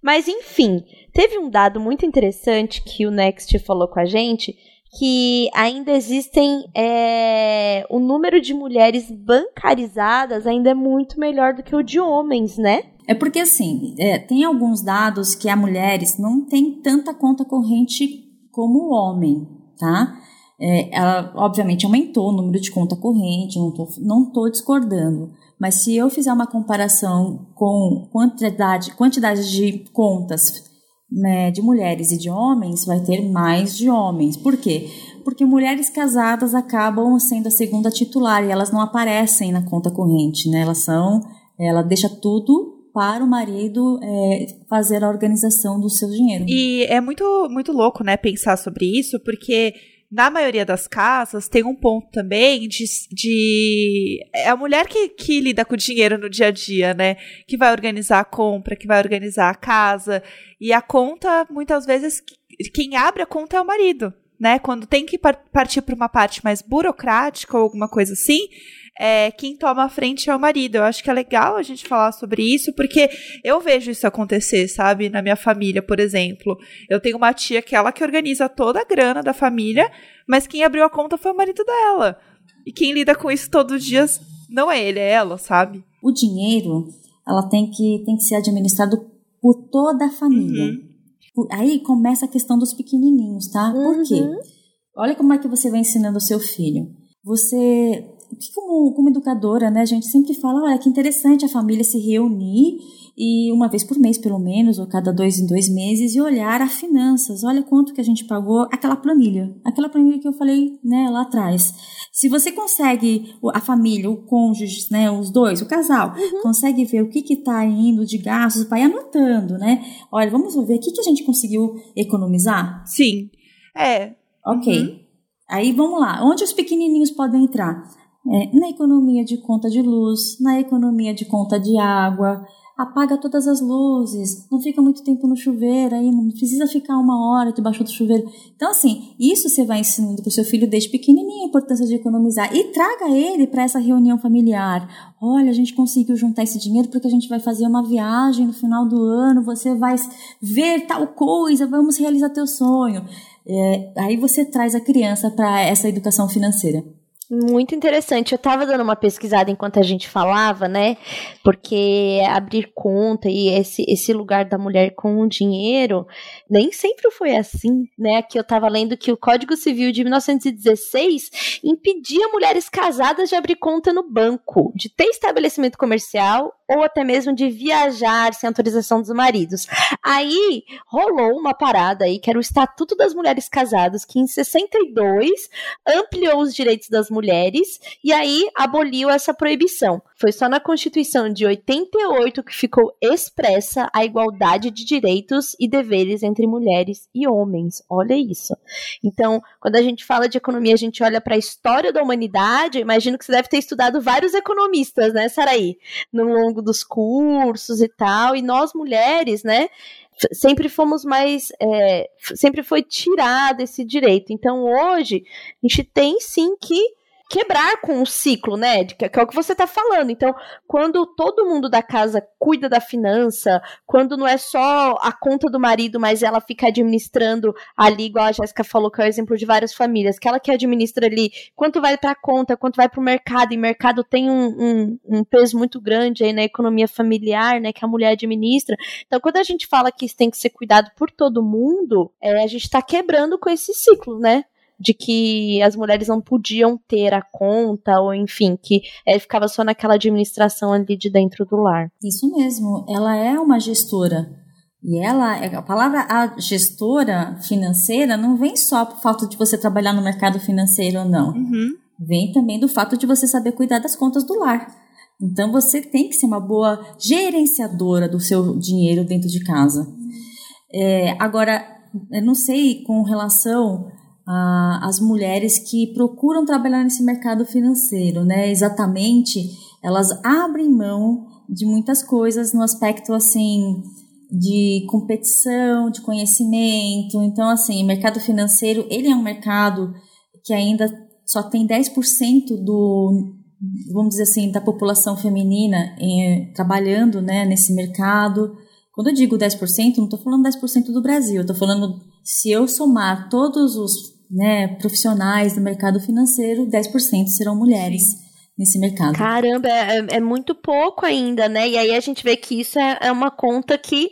Mas enfim, teve um dado muito interessante que o Next falou com a gente, que ainda existem é, o número de mulheres bancarizadas ainda é muito melhor do que o de homens, né? É porque assim, é, tem alguns dados que as mulheres não têm tanta conta corrente como o homem, tá? É, ela obviamente aumentou o número de conta corrente, não tô, não tô discordando. Mas se eu fizer uma comparação com quantidade, quantidade de contas né, de mulheres e de homens, vai ter mais de homens. Por quê? Porque mulheres casadas acabam sendo a segunda titular e elas não aparecem na conta corrente, né? Elas são, ela deixa tudo para o marido é, fazer a organização do seu dinheiro. E é muito, muito louco, né, pensar sobre isso, porque na maioria das casas tem um ponto também de, de é a mulher que, que lida com o dinheiro no dia a dia, né? Que vai organizar a compra, que vai organizar a casa. E a conta, muitas vezes, quem abre a conta é o marido, né? Quando tem que partir para uma parte mais burocrática ou alguma coisa assim, é, quem toma a frente é o marido. Eu acho que é legal a gente falar sobre isso, porque eu vejo isso acontecer, sabe? Na minha família, por exemplo. Eu tenho uma tia que ela que organiza toda a grana da família, mas quem abriu a conta foi o marido dela. E quem lida com isso todos os dias não é ele, é ela, sabe? O dinheiro, ela tem que, tem que ser administrado por toda a família. Uhum. Aí começa a questão dos pequenininhos, tá? Uhum. Por quê? Uhum. Olha como é que você vai ensinando o seu filho. Você como, como educadora, né, a gente sempre fala, olha, que interessante a família se reunir e uma vez por mês, pelo menos, ou cada dois em dois meses, e olhar as finanças. Olha quanto que a gente pagou, aquela planilha. Aquela planilha que eu falei né, lá atrás. Se você consegue, a família, o cônjuge, né, os dois, o casal, uhum. consegue ver o que está indo de gastos, vai anotando, né? Olha, vamos ver o que, que a gente conseguiu economizar? Sim. É. Ok. Uhum. Aí vamos lá. Onde os pequenininhos podem entrar? É, na economia de conta de luz, na economia de conta de água, apaga todas as luzes, não fica muito tempo no chuveiro, aí não precisa ficar uma hora debaixo do chuveiro. Então, assim, isso você vai ensinando para o seu filho desde pequenininho a importância de economizar e traga ele para essa reunião familiar. Olha, a gente conseguiu juntar esse dinheiro porque a gente vai fazer uma viagem no final do ano, você vai ver tal coisa, vamos realizar teu sonho. É, aí você traz a criança para essa educação financeira. Muito interessante. Eu estava dando uma pesquisada enquanto a gente falava, né? Porque abrir conta e esse, esse lugar da mulher com o dinheiro nem sempre foi assim, né? Aqui eu estava lendo que o Código Civil de 1916 impedia mulheres casadas de abrir conta no banco, de ter estabelecimento comercial ou até mesmo de viajar sem autorização dos maridos. Aí rolou uma parada aí que era o Estatuto das Mulheres Casadas, que em 62 ampliou os direitos das mulheres e aí aboliu essa proibição. Foi só na Constituição de 88 que ficou expressa a igualdade de direitos e deveres entre mulheres e homens. Olha isso. Então, quando a gente fala de economia, a gente olha para a história da humanidade. Eu imagino que você deve ter estudado vários economistas, né, Saraí? No dos cursos e tal. E nós mulheres, né? sempre fomos mais. É, sempre foi tirado esse direito. Então hoje a gente tem sim que quebrar com o ciclo, né? Que, é o que você está falando. Então, quando todo mundo da casa cuida da finança, quando não é só a conta do marido, mas ela fica administrando ali, igual a Jéssica falou, que é o exemplo de várias famílias, que ela que administra ali quanto vai para a conta, quanto vai para o mercado, e mercado tem um, um, um, peso muito grande aí na economia familiar, né? Que a mulher administra. Então, quando a gente fala que isso tem que ser cuidado por todo mundo, é, a gente está quebrando com esse ciclo, né? De que as mulheres não podiam ter a conta, ou enfim, que é, ficava só naquela administração ali de dentro do lar. Isso mesmo, ela é uma gestora. E ela, a palavra a gestora financeira não vem só por falta de você trabalhar no mercado financeiro ou não. Uhum. Vem também do fato de você saber cuidar das contas do lar. Então você tem que ser uma boa gerenciadora do seu dinheiro dentro de casa. É, agora, eu não sei com relação as mulheres que procuram trabalhar nesse mercado financeiro, né? Exatamente, elas abrem mão de muitas coisas no aspecto assim de competição, de conhecimento. Então, assim, mercado financeiro, ele é um mercado que ainda só tem 10% do, vamos dizer assim, da população feminina em, trabalhando né, nesse mercado. Quando eu digo 10%, não estou falando 10% do Brasil, estou falando se eu somar todos os né, profissionais do mercado financeiro, 10% serão mulheres. Sim nesse mercado. Caramba, é, é, é, muito pouco ainda, né? E aí a gente vê que isso é, é uma conta que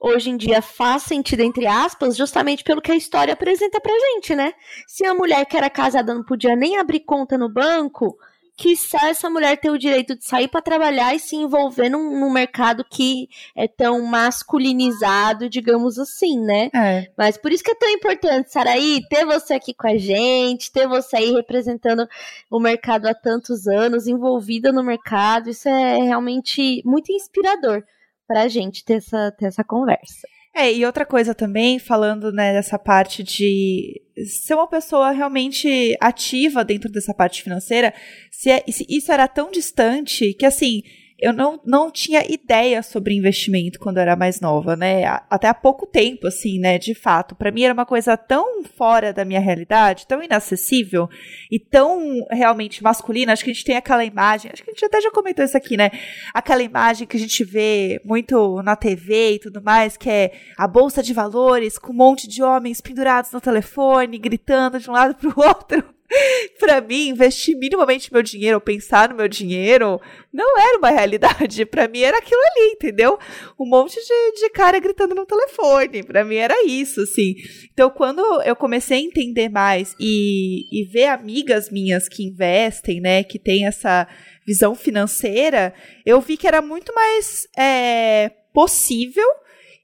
hoje em dia faz sentido, entre aspas, justamente pelo que a história apresenta pra gente, né? Se a mulher que era casada não podia nem abrir conta no banco, que só essa mulher ter o direito de sair para trabalhar e se envolver num, num, mercado que é tão masculinizado, digamos assim, né? É. Mas por isso que é tão importante, Saraí, ter você aqui com a gente, ter você aí representando o mercado há tantos anos, envolvida no mercado, isso é realmente muito inspirador para a gente ter essa, ter essa conversa. É, e outra coisa também, falando né, dessa parte de ser uma pessoa realmente ativa dentro dessa parte financeira, se, é, se isso era tão distante que, assim, eu não, não tinha ideia sobre investimento quando eu era mais nova, né? Até há pouco tempo, assim, né? De fato. para mim era uma coisa tão fora da minha realidade, tão inacessível e tão realmente masculina. Acho que a gente tem aquela imagem, acho que a gente até já comentou isso aqui, né? Aquela imagem que a gente vê muito na TV e tudo mais, que é a bolsa de valores com um monte de homens pendurados no telefone, gritando de um lado pro [laughs] outro. [laughs] para mim, investir minimamente meu dinheiro ou pensar no meu dinheiro não era uma realidade. para mim era aquilo ali, entendeu? Um monte de, de cara gritando no telefone. para mim era isso, assim. Então, quando eu comecei a entender mais e, e ver amigas minhas que investem, né, que tem essa visão financeira, eu vi que era muito mais é, possível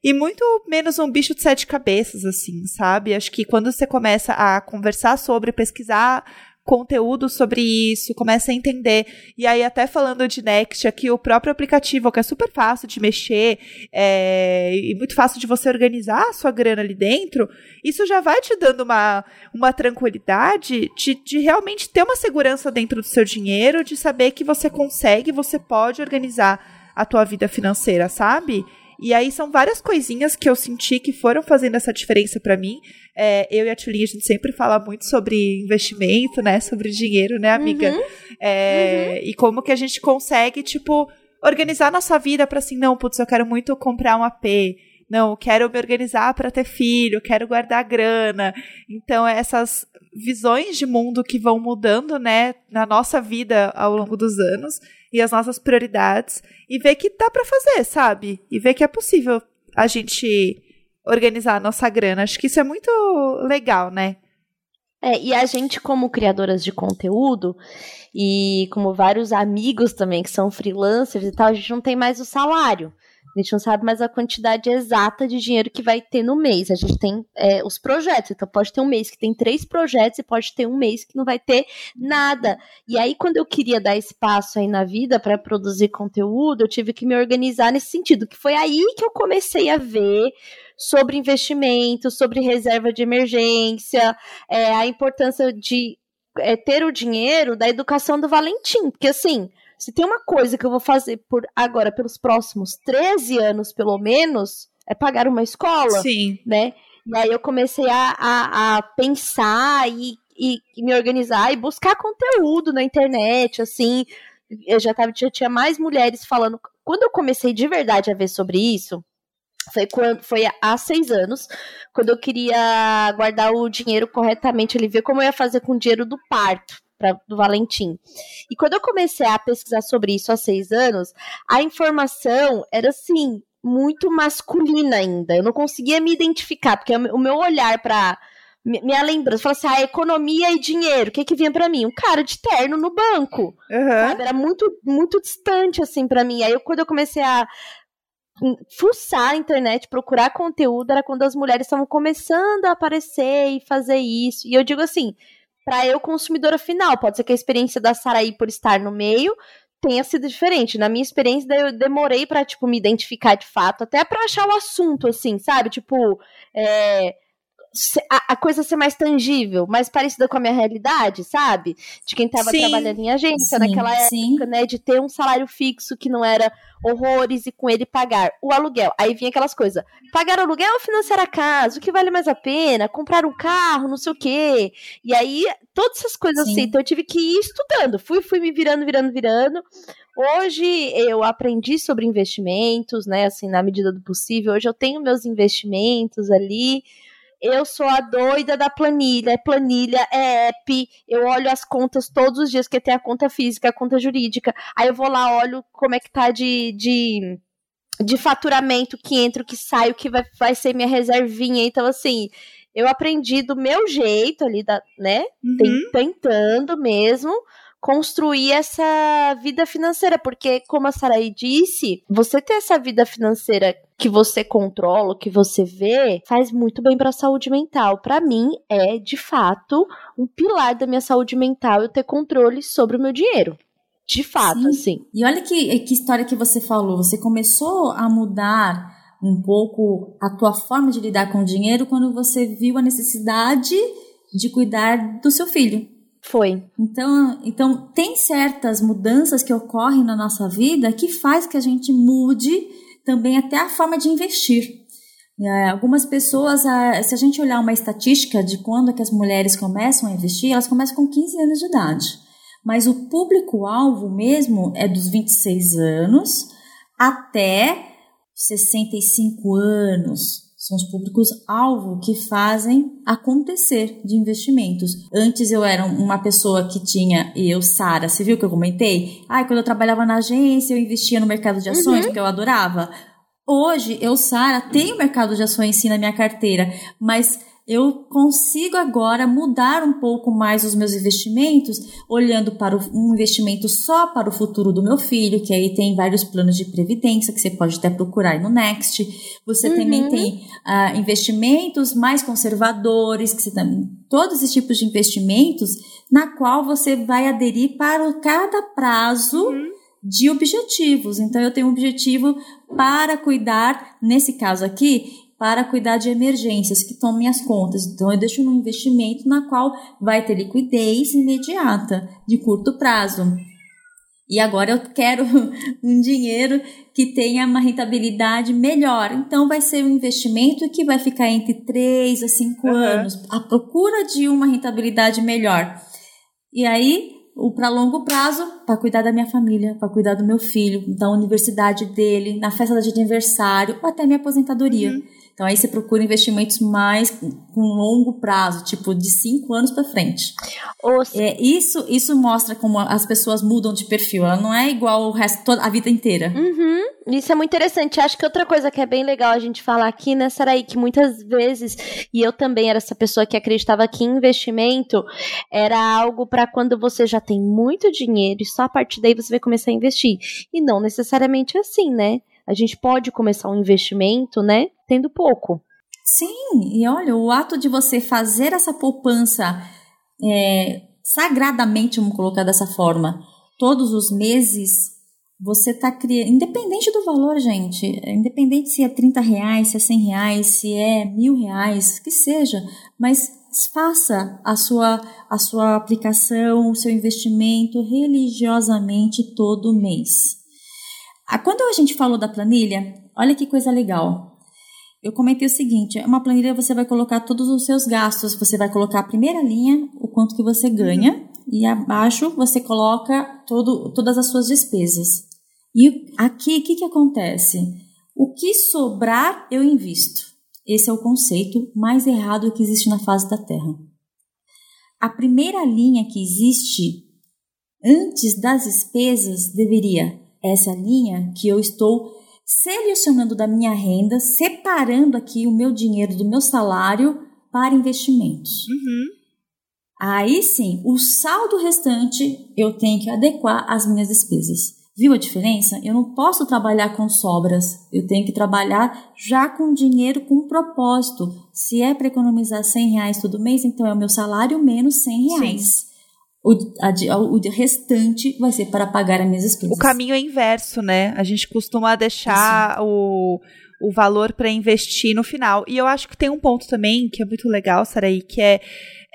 e muito menos um bicho de sete cabeças, assim, sabe? Acho que quando você começa a conversar sobre, pesquisar conteúdo sobre isso, começa a entender. E aí, até falando de Next, aqui o próprio aplicativo, que é super fácil de mexer é, e muito fácil de você organizar a sua grana ali dentro, isso já vai te dando uma, uma tranquilidade de, de realmente ter uma segurança dentro do seu dinheiro, de saber que você consegue, você pode organizar a tua vida financeira, sabe? E aí são várias coisinhas que eu senti que foram fazendo essa diferença para mim. É, eu e a Tulinha, a gente sempre fala muito sobre investimento, né? Sobre dinheiro, né, amiga? Uhum. É, uhum. E como que a gente consegue, tipo, organizar nossa vida para assim, não, putz, eu quero muito comprar um AP. Não, eu quero me organizar para ter filho, quero guardar grana. Então, essas visões de mundo que vão mudando, né, na nossa vida ao longo dos anos e as nossas prioridades e ver que dá para fazer, sabe? E ver que é possível a gente organizar a nossa grana. Acho que isso é muito legal, né? É, e a gente, como criadoras de conteúdo, e como vários amigos também que são freelancers e tal, a gente não tem mais o salário. A gente não sabe mais a quantidade exata de dinheiro que vai ter no mês. A gente tem é, os projetos. Então, pode ter um mês que tem três projetos e pode ter um mês que não vai ter nada. E aí, quando eu queria dar espaço aí na vida para produzir conteúdo, eu tive que me organizar nesse sentido. Que foi aí que eu comecei a ver sobre investimento, sobre reserva de emergência, é, a importância de é, ter o dinheiro da educação do Valentim. Porque assim se tem uma coisa que eu vou fazer por agora, pelos próximos 13 anos, pelo menos, é pagar uma escola. Sim. Né? E aí eu comecei a, a, a pensar e, e, e, me organizar e buscar conteúdo na internet, assim. Eu já, tava, já tinha mais mulheres falando. Quando eu comecei de verdade a ver sobre isso, foi quando foi há seis anos, quando eu queria guardar o dinheiro corretamente ali, ver como eu ia fazer com o dinheiro do parto pra, do Valentim. E quando eu comecei a pesquisar sobre isso há seis anos, a informação era assim, muito masculina ainda. Eu não conseguia me identificar, porque o meu olhar para minha lembrança, falou assim, ah, economia e dinheiro, o que que vinha para mim? Um cara de terno no banco, uhum. Era muito, muito distante, assim, para mim. Aí, eu, quando eu comecei a fuçar a internet, procurar conteúdo, era quando as mulheres estavam começando a aparecer e fazer isso. E eu digo assim, para eu, consumidora final. Pode ser que a experiência da Saraí por estar no meio tenha sido diferente. Na minha experiência, eu demorei para tipo, me identificar de fato, até para achar o assunto, assim, sabe? Tipo, é, a, a, coisa ser mais tangível, mais parecida com a minha realidade, sabe? De quem estava trabalhando em agência sim, naquela época, sim. né? De ter um salário fixo que não era horrores e com ele pagar o aluguel. Aí vinha aquelas coisas: pagar aluguel ou financiar a casa? O que vale mais a pena? Comprar um carro, não sei o quê. E aí, todas essas coisas sim. assim. Então eu tive que ir estudando. Fui, fui me virando, virando, virando. Hoje eu aprendi sobre investimentos, né? Assim, na medida do possível. Hoje eu tenho meus investimentos ali eu sou a doida da planilha, é planilha, é app, eu olho as contas todos os dias, que tem a conta física, a conta jurídica, aí eu vou lá, olho como é que tá de, de, de faturamento, que entra, o que sai, o que vai, vai ser minha reservinha, então assim, eu aprendi do meu jeito ali, da, né, uhum. tentando mesmo, construir essa vida financeira, porque como a Saraí disse, você ter essa vida financeira que você controla, que você vê, faz muito bem para a saúde mental. Para mim é, de fato, um pilar da minha saúde mental eu ter controle sobre o meu dinheiro. De fato, Sim. assim. E olha que, que história que você falou. Você começou a mudar um pouco a tua forma de lidar com o dinheiro quando você viu a necessidade de cuidar do seu filho. Foi. Então, então tem certas mudanças que ocorrem na nossa vida que faz que a gente mude também até a forma de investir. É, algumas pessoas, se a gente olhar uma estatística de quando é que as mulheres começam a investir, elas começam com 15 anos de idade. Mas o público-alvo mesmo é dos 26 anos até 65 anos, são os públicos-alvo que fazem acontecer de investimentos. Antes eu era uma pessoa que tinha, e eu, Sara, você viu que eu comentei? Ai, quando eu trabalhava na agência, eu investia no mercado de ações, uhum. porque eu adorava. Hoje, eu, Sara, tenho mercado de ações sim na minha carteira, mas eu consigo agora mudar um pouco mais os meus investimentos, olhando para um investimento só para o futuro do meu filho, que aí tem vários planos de previdência que você pode até procurar no Next. Você uhum. também tem uh, investimentos mais conservadores, que você também todos esses tipos de investimentos, na qual você vai aderir para cada prazo. Uhum de objetivos. Então, eu tenho um objetivo para cuidar, nesse caso aqui, para cuidar de emergências que tomem as contas. Então, eu deixo num investimento na qual vai ter liquidez imediata, de curto prazo. E agora eu quero [laughs] um dinheiro que tenha uma rentabilidade melhor. Então, vai ser um investimento que vai ficar entre 3 a 5 uhum. anos, à procura de uma rentabilidade melhor. E aí, o para longo prazo, para cuidar da minha família, para cuidar do meu filho, da universidade dele, na festa de aniversário, ou até minha aposentadoria. Uhum. Então aí você procura investimentos mais com longo prazo, tipo de cinco anos para frente. É, isso, isso mostra como as pessoas mudam de perfil. Ela não é igual o resto, toda a vida inteira. Uhum. Isso é muito interessante. Acho que outra coisa que é bem legal a gente falar aqui, né, Saraí, que muitas vezes, e eu também era essa pessoa que acreditava que investimento era algo para quando você já tem muito dinheiro e só a partir daí você vai começar a investir. E não necessariamente assim, né? a gente pode começar um investimento, né, tendo pouco. Sim, e olha, o ato de você fazer essa poupança é, sagradamente, vamos colocar dessa forma, todos os meses, você está criando, independente do valor, gente, independente se é 30 reais, se é 100 reais, se é mil reais, que seja, mas faça a sua, a sua aplicação, o seu investimento religiosamente todo mês. Ah, quando a gente falou da planilha, olha que coisa legal. Eu comentei o seguinte: uma planilha você vai colocar todos os seus gastos, você vai colocar a primeira linha, o quanto que você ganha, e abaixo você coloca todo, todas as suas despesas. E aqui, o que, que acontece? O que sobrar, eu invisto. Esse é o conceito mais errado que existe na face da Terra. A primeira linha que existe antes das despesas deveria essa linha que eu estou selecionando da minha renda, separando aqui o meu dinheiro do meu salário para investimentos. Uhum. Aí sim, o saldo restante eu tenho que adequar às minhas despesas. Viu a diferença? Eu não posso trabalhar com sobras, eu tenho que trabalhar já com dinheiro com propósito. Se é para economizar 100 reais todo mês, então é o meu salário menos 100 reais. Sim o, a, o restante vai ser para pagar as minhas despesas. O caminho é inverso, né? A gente costuma deixar o, o valor para investir no final. E eu acho que tem um ponto também que é muito legal, Saraí, que é,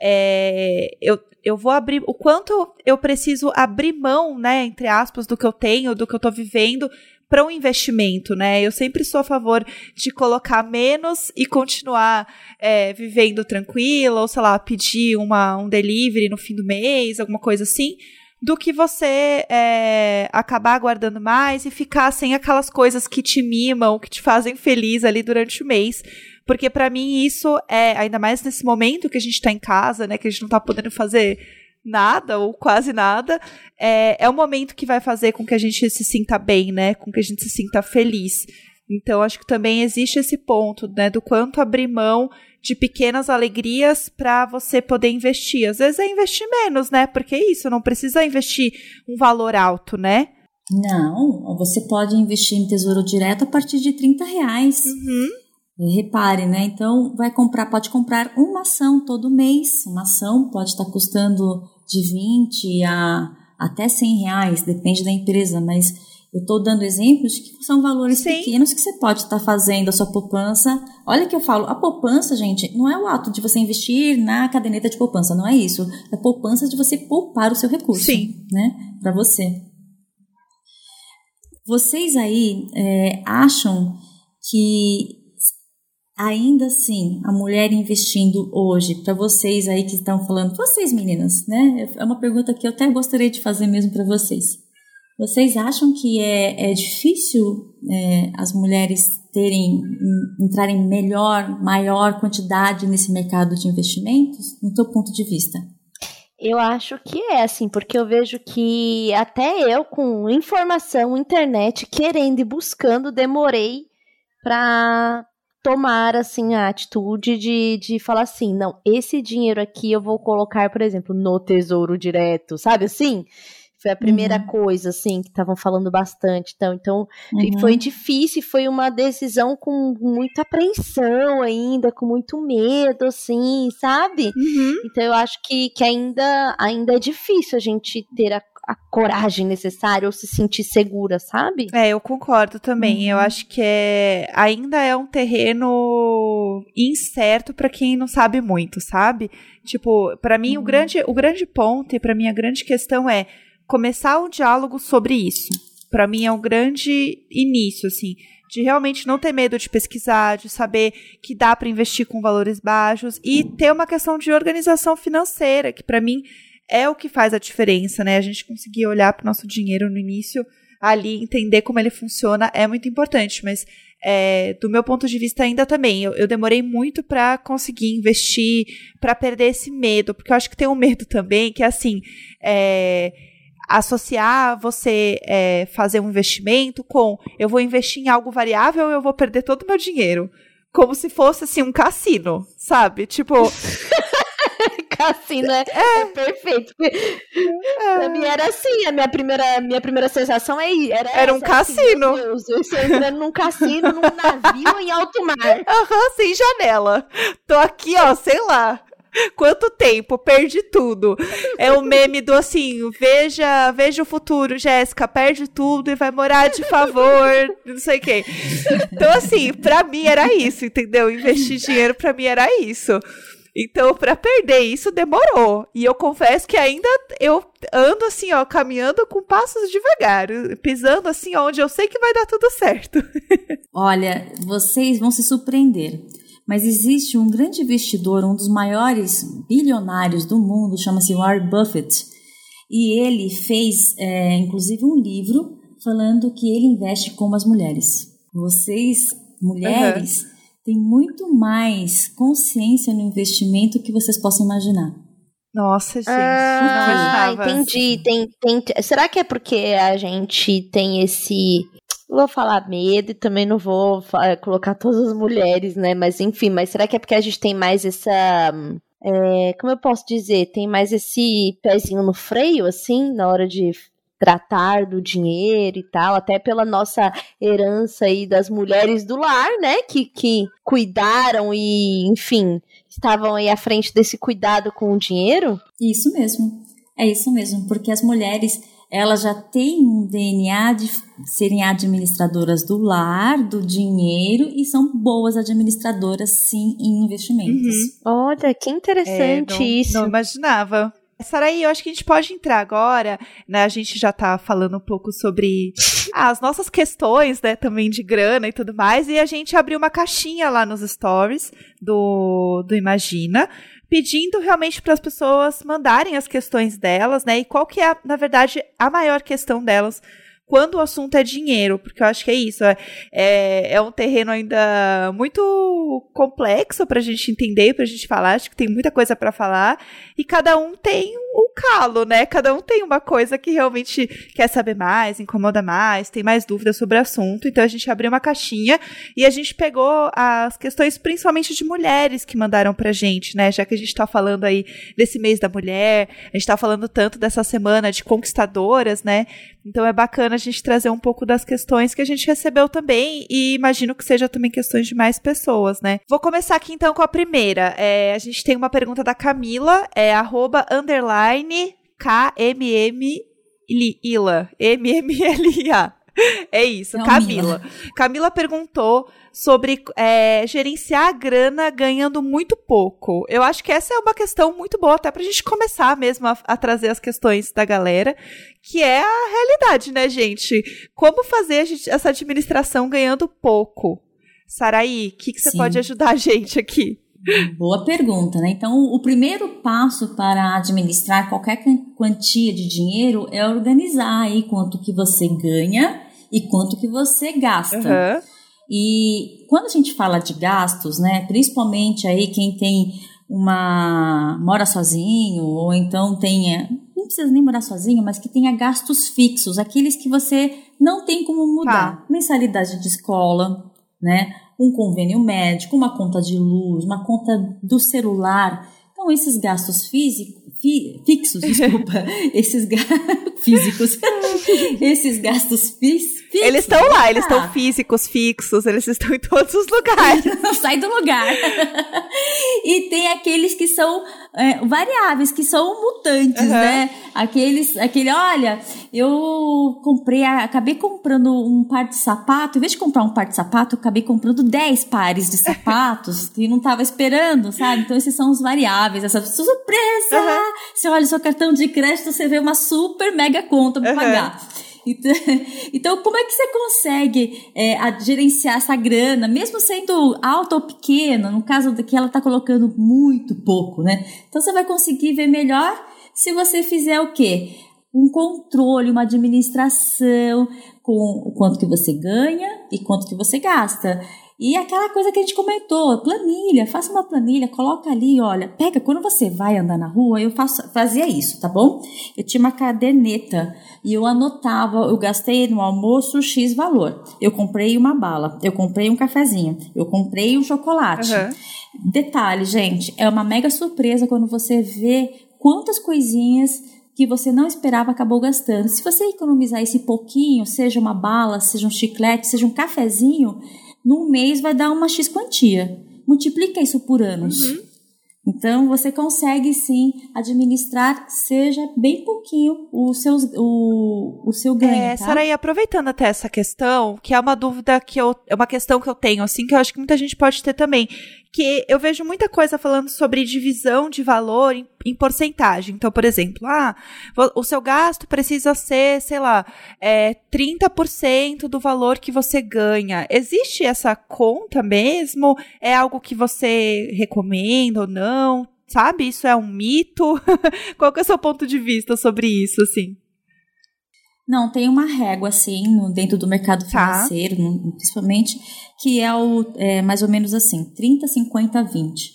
é eu, eu vou abrir o quanto eu preciso abrir mão, né, entre aspas, do que eu tenho, do que eu estou vivendo para um investimento, né? Eu sempre sou a favor de colocar menos e continuar é, vivendo tranquila, ou sei lá, pedir uma, um delivery no fim do mês, alguma coisa assim, do que você é, acabar guardando mais e ficar sem aquelas coisas que te mimam, que te fazem feliz ali durante o mês. Porque para mim isso é, ainda mais nesse momento que a gente está em casa, né, que a gente não está podendo fazer nada ou quase nada, é, é um momento que vai fazer com que a gente se sinta bem, né? Com que a gente se sinta feliz. Então, acho que também existe esse ponto, né? Do quanto abrir mão de pequenas alegrias para você poder investir. Às vezes é investir menos, né? Porque é isso, não precisa investir um valor alto, né? Não, você pode investir em tesouro direto a partir de 30 reais. Uhum. Repare, né? Então, vai comprar, pode comprar uma ação todo mês. Uma ação pode estar custando de 20 a até 100 reais, depende da empresa, mas eu estou dando exemplos de que são valores Sim. pequenos que você pode estar fazendo a sua poupança. Olha que eu falo, a poupança, gente, não é o ato de você investir na caderneta de poupança, não é isso. É a poupança de você poupar o seu recurso, Sim. né, para você. Vocês aí é, acham que ainda assim, a mulher investindo hoje, para vocês aí que estão falando, vocês meninas, né? É uma pergunta que eu até gostaria de fazer mesmo para vocês. Vocês acham que é, é difícil é, as mulheres terem, entrarem melhor, maior quantidade nesse mercado de investimentos, no teu ponto de vista? Eu acho que é assim, porque eu vejo que até eu, com informação, internet, querendo e buscando, demorei para tomar assim a atitude de, de falar assim, não, esse dinheiro aqui eu vou colocar, por exemplo, no tesouro direto, sabe assim? Foi a primeira uhum. coisa, assim, que estavam falando bastante. Então, então uhum. foi difícil, foi uma decisão com muita apreensão ainda, com muito medo, assim, sabe? Uhum. Então eu acho que, que ainda, ainda é difícil a gente ter a a coragem necessária ou se sentir segura, sabe? É, eu concordo também. Uhum. Eu acho que é ainda é um terreno incerto para quem não sabe muito, sabe? Tipo, para mim uhum. o grande o grande ponto e para mim a grande questão é começar um diálogo sobre isso. Para mim é um grande início assim de realmente não ter medo de pesquisar, de saber que dá para investir com valores baixos e ter uma questão de organização financeira, que para mim é o que faz a diferença, né? A gente conseguir olhar para o nosso dinheiro no início ali, entender como ele funciona é muito importante, mas é, do meu ponto de vista ainda também, eu, eu demorei muito para conseguir investir, para perder esse medo, porque eu acho que tem um medo também que é assim, é, associar você é, fazer um investimento com eu vou investir em algo variável eu vou perder todo o meu dinheiro. Como se fosse assim um cassino, sabe? Tipo, cassino [laughs] é, é. é perfeito. É. Pra mim era assim, a minha primeira, minha primeira sensação é era, era um assim, cassino. Assim, Deus, eu estou entrando num cassino, num navio em alto mar. [laughs] Aham, uhum, sem janela. Tô aqui, ó, sei lá. Quanto tempo? Perdi tudo. É o meme do assim, veja, veja o futuro, Jéssica, perde tudo e vai morar de favor, não sei o quê. Então, assim, pra mim era isso, entendeu? Investir dinheiro pra mim era isso. Então, para perder isso demorou. E eu confesso que ainda eu ando assim, ó, caminhando com passos devagar, pisando assim onde eu sei que vai dar tudo certo. [laughs] Olha, vocês vão se surpreender. Mas existe um grande investidor, um dos maiores bilionários do mundo, chama-se Warren Buffett. E ele fez, é, inclusive, um livro falando que ele investe como as mulheres. Vocês, mulheres, uhum tem muito mais consciência no investimento que vocês possam imaginar. Nossa, gente. Ah, entendi. Tem, tem, será que é porque a gente tem esse. Não vou falar medo e também não vou colocar todas as mulheres, né? Mas enfim, mas será que é porque a gente tem mais essa. É, como eu posso dizer? Tem mais esse pezinho no freio, assim, na hora de tratar do dinheiro e tal, até pela nossa herança aí das mulheres do lar, né, que, que cuidaram e, enfim, estavam aí à frente desse cuidado com o dinheiro? Isso mesmo. É isso mesmo, porque as mulheres elas já têm um DNA de serem administradoras do lar, do dinheiro e são boas administradoras, sim, em investimentos. Uhum. Olha, que interessante é, não, isso. Não imaginava. Saraí, eu acho que a gente pode entrar agora, né? A gente já tá falando um pouco sobre ah, as nossas questões, né, também de grana e tudo mais, e a gente abriu uma caixinha lá nos stories do, do Imagina, pedindo realmente para as pessoas mandarem as questões delas, né? E qual que é, na verdade, a maior questão delas quando o assunto é dinheiro, porque eu acho que é isso, é, é, é um terreno ainda muito complexo para a gente entender, para a gente falar, acho que tem muita coisa para falar, e cada um tem o calo, né? Cada um tem uma coisa que realmente quer saber mais, incomoda mais, tem mais dúvidas sobre o assunto, então a gente abriu uma caixinha e a gente pegou as questões principalmente de mulheres que mandaram pra gente, né? Já que a gente tá falando aí desse mês da mulher, a gente tá falando tanto dessa semana de conquistadoras, né? Então é bacana a gente trazer um pouco das questões que a gente recebeu também e imagino que seja também questões de mais pessoas, né? Vou começar aqui então com a primeira. É, a gente tem uma pergunta da Camila, é arroba underline KMM Ila, M-M-L-I-A. É isso, Camila. Camila. Camila perguntou sobre é, gerenciar a grana ganhando muito pouco. Eu acho que essa é uma questão muito boa, até pra gente começar mesmo a, a trazer as questões da galera, que é a realidade, né, gente? Como fazer essa administração ganhando pouco? Saraí, o que, que você Sim. pode ajudar a gente aqui? Boa pergunta, né? Então, o primeiro passo para administrar qualquer quantia de dinheiro é organizar aí quanto que você ganha e quanto que você gasta. Uhum. E quando a gente fala de gastos, né, principalmente aí quem tem uma mora sozinho ou então tenha não precisa nem morar sozinho, mas que tenha gastos fixos, aqueles que você não tem como mudar. Tá. Mensalidade de escola, né? Um convênio médico, uma conta de luz, uma conta do celular. Então, esses gastos físicos, fi, fixos, desculpa, [laughs] esses [laughs] físicos, [laughs] esses gastos físicos. Eles estão lá, eles estão físicos, fixos, eles estão em todos os lugares. Não sai do lugar. e tem aqueles que são é, variáveis, que são mutantes, uhum. né? Aqueles, aquele, olha, eu comprei, acabei comprando um par de sapato, em vez de comprar um par de sapato, eu acabei comprando 10 pares de sapatos que não estava esperando, sabe? Então esses são os variáveis, essa surpresa! Uhum. Você olha seu cartão de crédito, você vê uma super mega conta para uhum. pagar. Então, [laughs] então, como é que você consegue é, gerenciar essa grana, mesmo sendo alta ou pequena? No caso daqui, ela está colocando muito pouco, né? Então, você vai conseguir ver melhor se você fizer o quê? Um controle, uma administração com o quanto que você ganha e quanto que você gasta. E aquela coisa que a gente comentou, planilha, faça uma planilha, coloca ali, olha, pega, quando você vai andar na rua, eu faço, fazia isso, tá bom? Eu tinha uma caderneta e eu anotava, eu gastei no almoço X valor. Eu comprei uma bala, eu comprei um cafezinho, eu comprei um chocolate. Uhum. Detalhe, gente, é uma mega surpresa quando você vê quantas coisinhas que você não esperava acabou gastando. Se você economizar esse pouquinho, seja uma bala, seja um chiclete, seja um cafezinho, num mês vai dar uma X quantia. Multiplica isso por anos. Uhum. Então você consegue sim administrar, seja bem pouquinho, o, seus, o, o seu ganho. É, tá? Saraí, aproveitando até essa questão, que é uma dúvida que eu. É uma questão que eu tenho, assim, que eu acho que muita gente pode ter também que eu vejo muita coisa falando sobre divisão de valor em, em porcentagem. Então, por exemplo, ah, o seu gasto precisa ser, sei lá, é, 30% do valor que você ganha. Existe essa conta mesmo? É algo que você recomenda ou não? Sabe? Isso é um mito? [laughs] Qual que é o seu ponto de vista sobre isso, assim? Não, tem uma régua, assim, no, dentro do mercado tá. financeiro, tá. principalmente, que é, o, é mais ou menos assim, 30, 50, 20.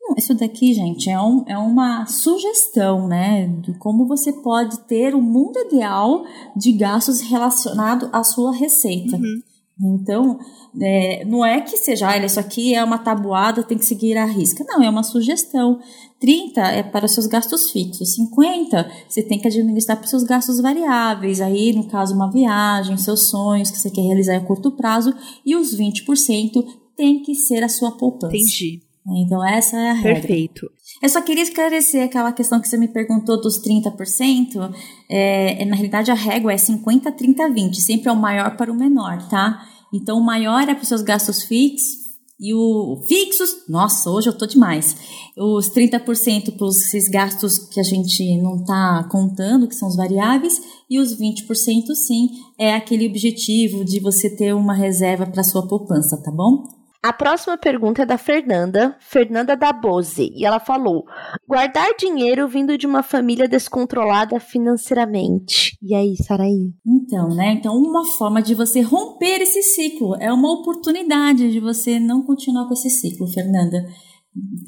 Não, isso daqui, gente, é, um, é uma sugestão, né, de como você pode ter o um mundo ideal de gastos relacionado à sua receita. Uhum. Então, é, não é que seja, olha, isso aqui é uma tabuada, tem que seguir a risca. Não, é uma sugestão. 30 é para os seus gastos fixos, 50 você tem que administrar para os seus gastos variáveis, aí no caso uma viagem, seus sonhos que você quer realizar a curto prazo, e os 20% tem que ser a sua poupança. Entendi. Então, essa é a regra. Perfeito. Eu só queria esclarecer aquela questão que você me perguntou dos 30%. É, é, na realidade, a régua é 50, 30, 20. Sempre é o maior para o menor, tá? Então, o maior é para os seus gastos fixos e o fixos, nossa, hoje eu tô demais. Os 30% para os gastos que a gente não está contando, que são os variáveis, e os 20% sim, é aquele objetivo de você ter uma reserva para sua poupança, tá bom? A próxima pergunta é da Fernanda, Fernanda da Bose, e ela falou: guardar dinheiro vindo de uma família descontrolada financeiramente. E aí, Saraí? Então, né? Então, uma forma de você romper esse ciclo é uma oportunidade de você não continuar com esse ciclo, Fernanda.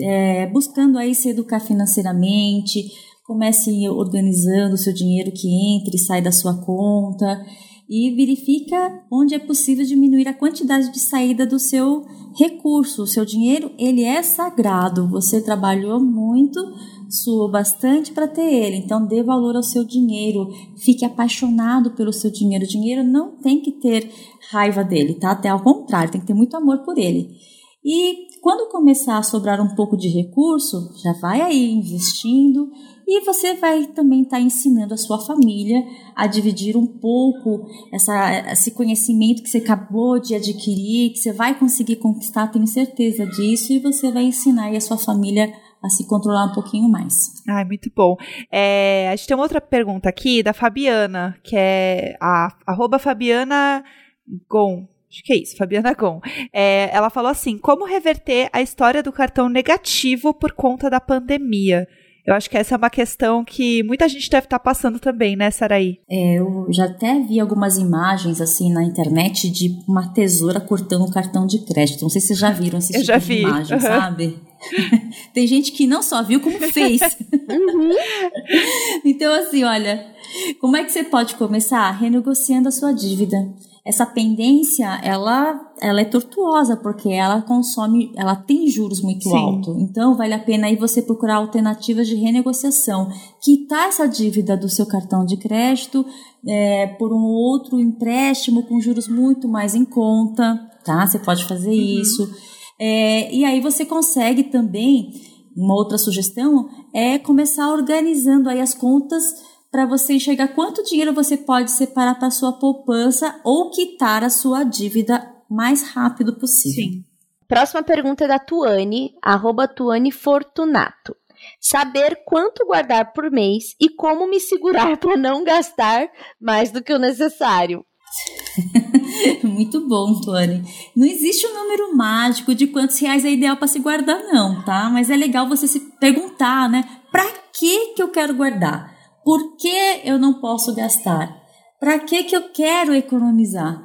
É, buscando aí se educar financeiramente, comece organizando o seu dinheiro que entra e sai da sua conta e verifica onde é possível diminuir a quantidade de saída do seu recurso. O seu dinheiro, ele é sagrado. Você trabalhou muito, suou bastante para ter ele. Então dê valor ao seu dinheiro. Fique apaixonado pelo seu dinheiro. O dinheiro não tem que ter raiva dele, tá? Até ao contrário, tem que ter muito amor por ele. E quando começar a sobrar um pouco de recurso, já vai aí investindo e você vai também estar tá ensinando a sua família a dividir um pouco essa, esse conhecimento que você acabou de adquirir, que você vai conseguir conquistar, tenho certeza disso, e você vai ensinar a sua família a se controlar um pouquinho mais. Ai, muito bom. É, a gente tem uma outra pergunta aqui da Fabiana, que é a arroba Fabiana Gon. Acho que é isso, Fabiana Gon. É, ela falou assim: como reverter a história do cartão negativo por conta da pandemia? Eu acho que essa é uma questão que muita gente deve estar passando também, né, Saraí? É, eu já até vi algumas imagens assim na internet de uma tesoura cortando um cartão de crédito. Não sei se vocês já viram esse eu tipo de imagem, uhum. sabe? [laughs] Tem gente que não só viu como fez. uhum. [laughs] Então, assim, olha, como é que você pode começar? Renegociando a sua dívida essa pendência ela, ela é tortuosa porque ela consome, ela tem juros muito Sim. alto. Então vale a pena aí você procurar alternativas de renegociação, quitar essa dívida do seu cartão de crédito é, por um outro empréstimo com juros muito mais em conta, tá? Você pode fazer uhum. isso. É, e aí você consegue também, uma outra sugestão é começar organizando aí as contas para você enxergar quanto dinheiro você pode separar para sua poupança ou quitar a sua dívida mais rápido possível. Sim. Próxima pergunta é da Tuane, arroba Tuane Fortunato. Saber quanto guardar por mês e como me segurar [laughs] para não gastar mais do que o necessário. [laughs] Muito bom, Tuane. Não existe um número mágico de quantos reais é ideal para se guardar, não, tá? Mas é legal você se perguntar, né? Para que que eu quero guardar? Por que eu não posso gastar? Para que, que eu quero economizar?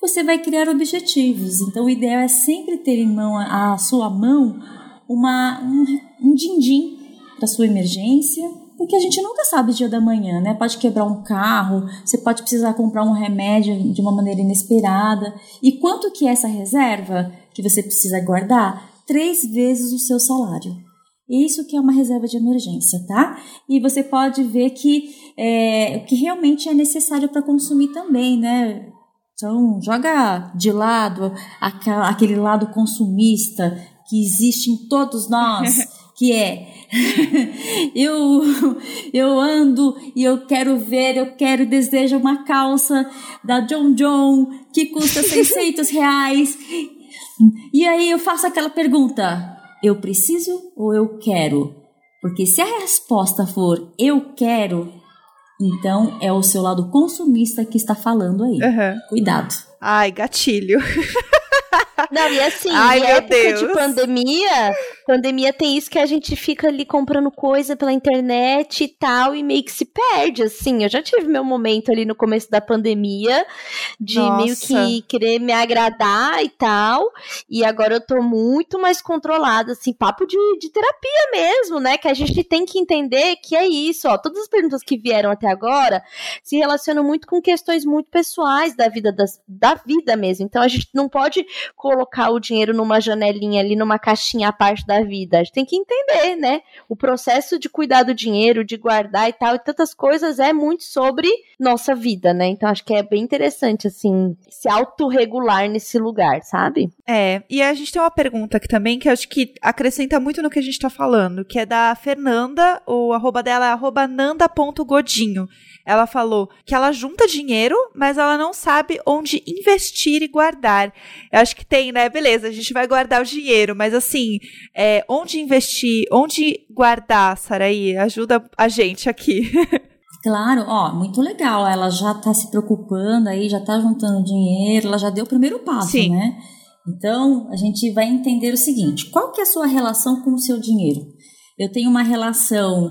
Você vai criar objetivos. Então, o ideal é sempre ter em mão, a, sua mão, uma, um, um din-din para sua emergência, porque a gente nunca sabe o dia da manhã, né? Pode quebrar um carro, você pode precisar comprar um remédio de uma maneira inesperada. E quanto que é essa reserva que você precisa guardar? Três vezes o seu salário. Isso que é uma reserva de emergência, tá? E você pode ver que é, que realmente é necessário para consumir também, né? Então, joga de lado aquele lado consumista que existe em todos nós, [laughs] que é [laughs] eu eu ando e eu quero ver, eu quero desejo uma calça da John John que custa [laughs] 600 reais. E aí eu faço aquela pergunta: eu preciso ou eu quero? Porque se a resposta for eu quero, então é o seu lado consumista que está falando aí. Uhum. Cuidado. Ai, gatilho. Não, e assim, Ai, em época Deus. de pandemia, pandemia tem isso que a gente fica ali comprando coisa pela internet e tal, e meio que se perde, assim. Eu já tive meu momento ali no começo da pandemia de Nossa. meio que querer me agradar e tal. E agora eu tô muito mais controlada, assim, papo de, de terapia mesmo, né? Que a gente tem que entender que é isso, ó. Todas as perguntas que vieram até agora se relacionam muito com questões muito pessoais da vida das, da vida mesmo. Então a gente não pode colocar o dinheiro numa janelinha ali, numa caixinha à parte da vida. A gente tem que entender, né? O processo de cuidar do dinheiro, de guardar e tal, e tantas coisas é muito sobre nossa vida, né? Então acho que é bem interessante, assim, se autorregular nesse lugar, sabe? É, e a gente tem uma pergunta aqui também que acho que acrescenta muito no que a gente tá falando, que é da Fernanda, o arroba dela é arroba nanda.godinho. Ela falou que ela junta dinheiro, mas ela não sabe onde investir e guardar. Eu acho que tem, né? Beleza, a gente vai guardar o dinheiro, mas assim, é, onde investir, onde guardar, Saraí? Ajuda a gente aqui. [laughs] Claro, ó, muito legal. Ela já tá se preocupando aí, já tá juntando dinheiro, ela já deu o primeiro passo, Sim. né? Então, a gente vai entender o seguinte: qual que é a sua relação com o seu dinheiro? Eu tenho uma relação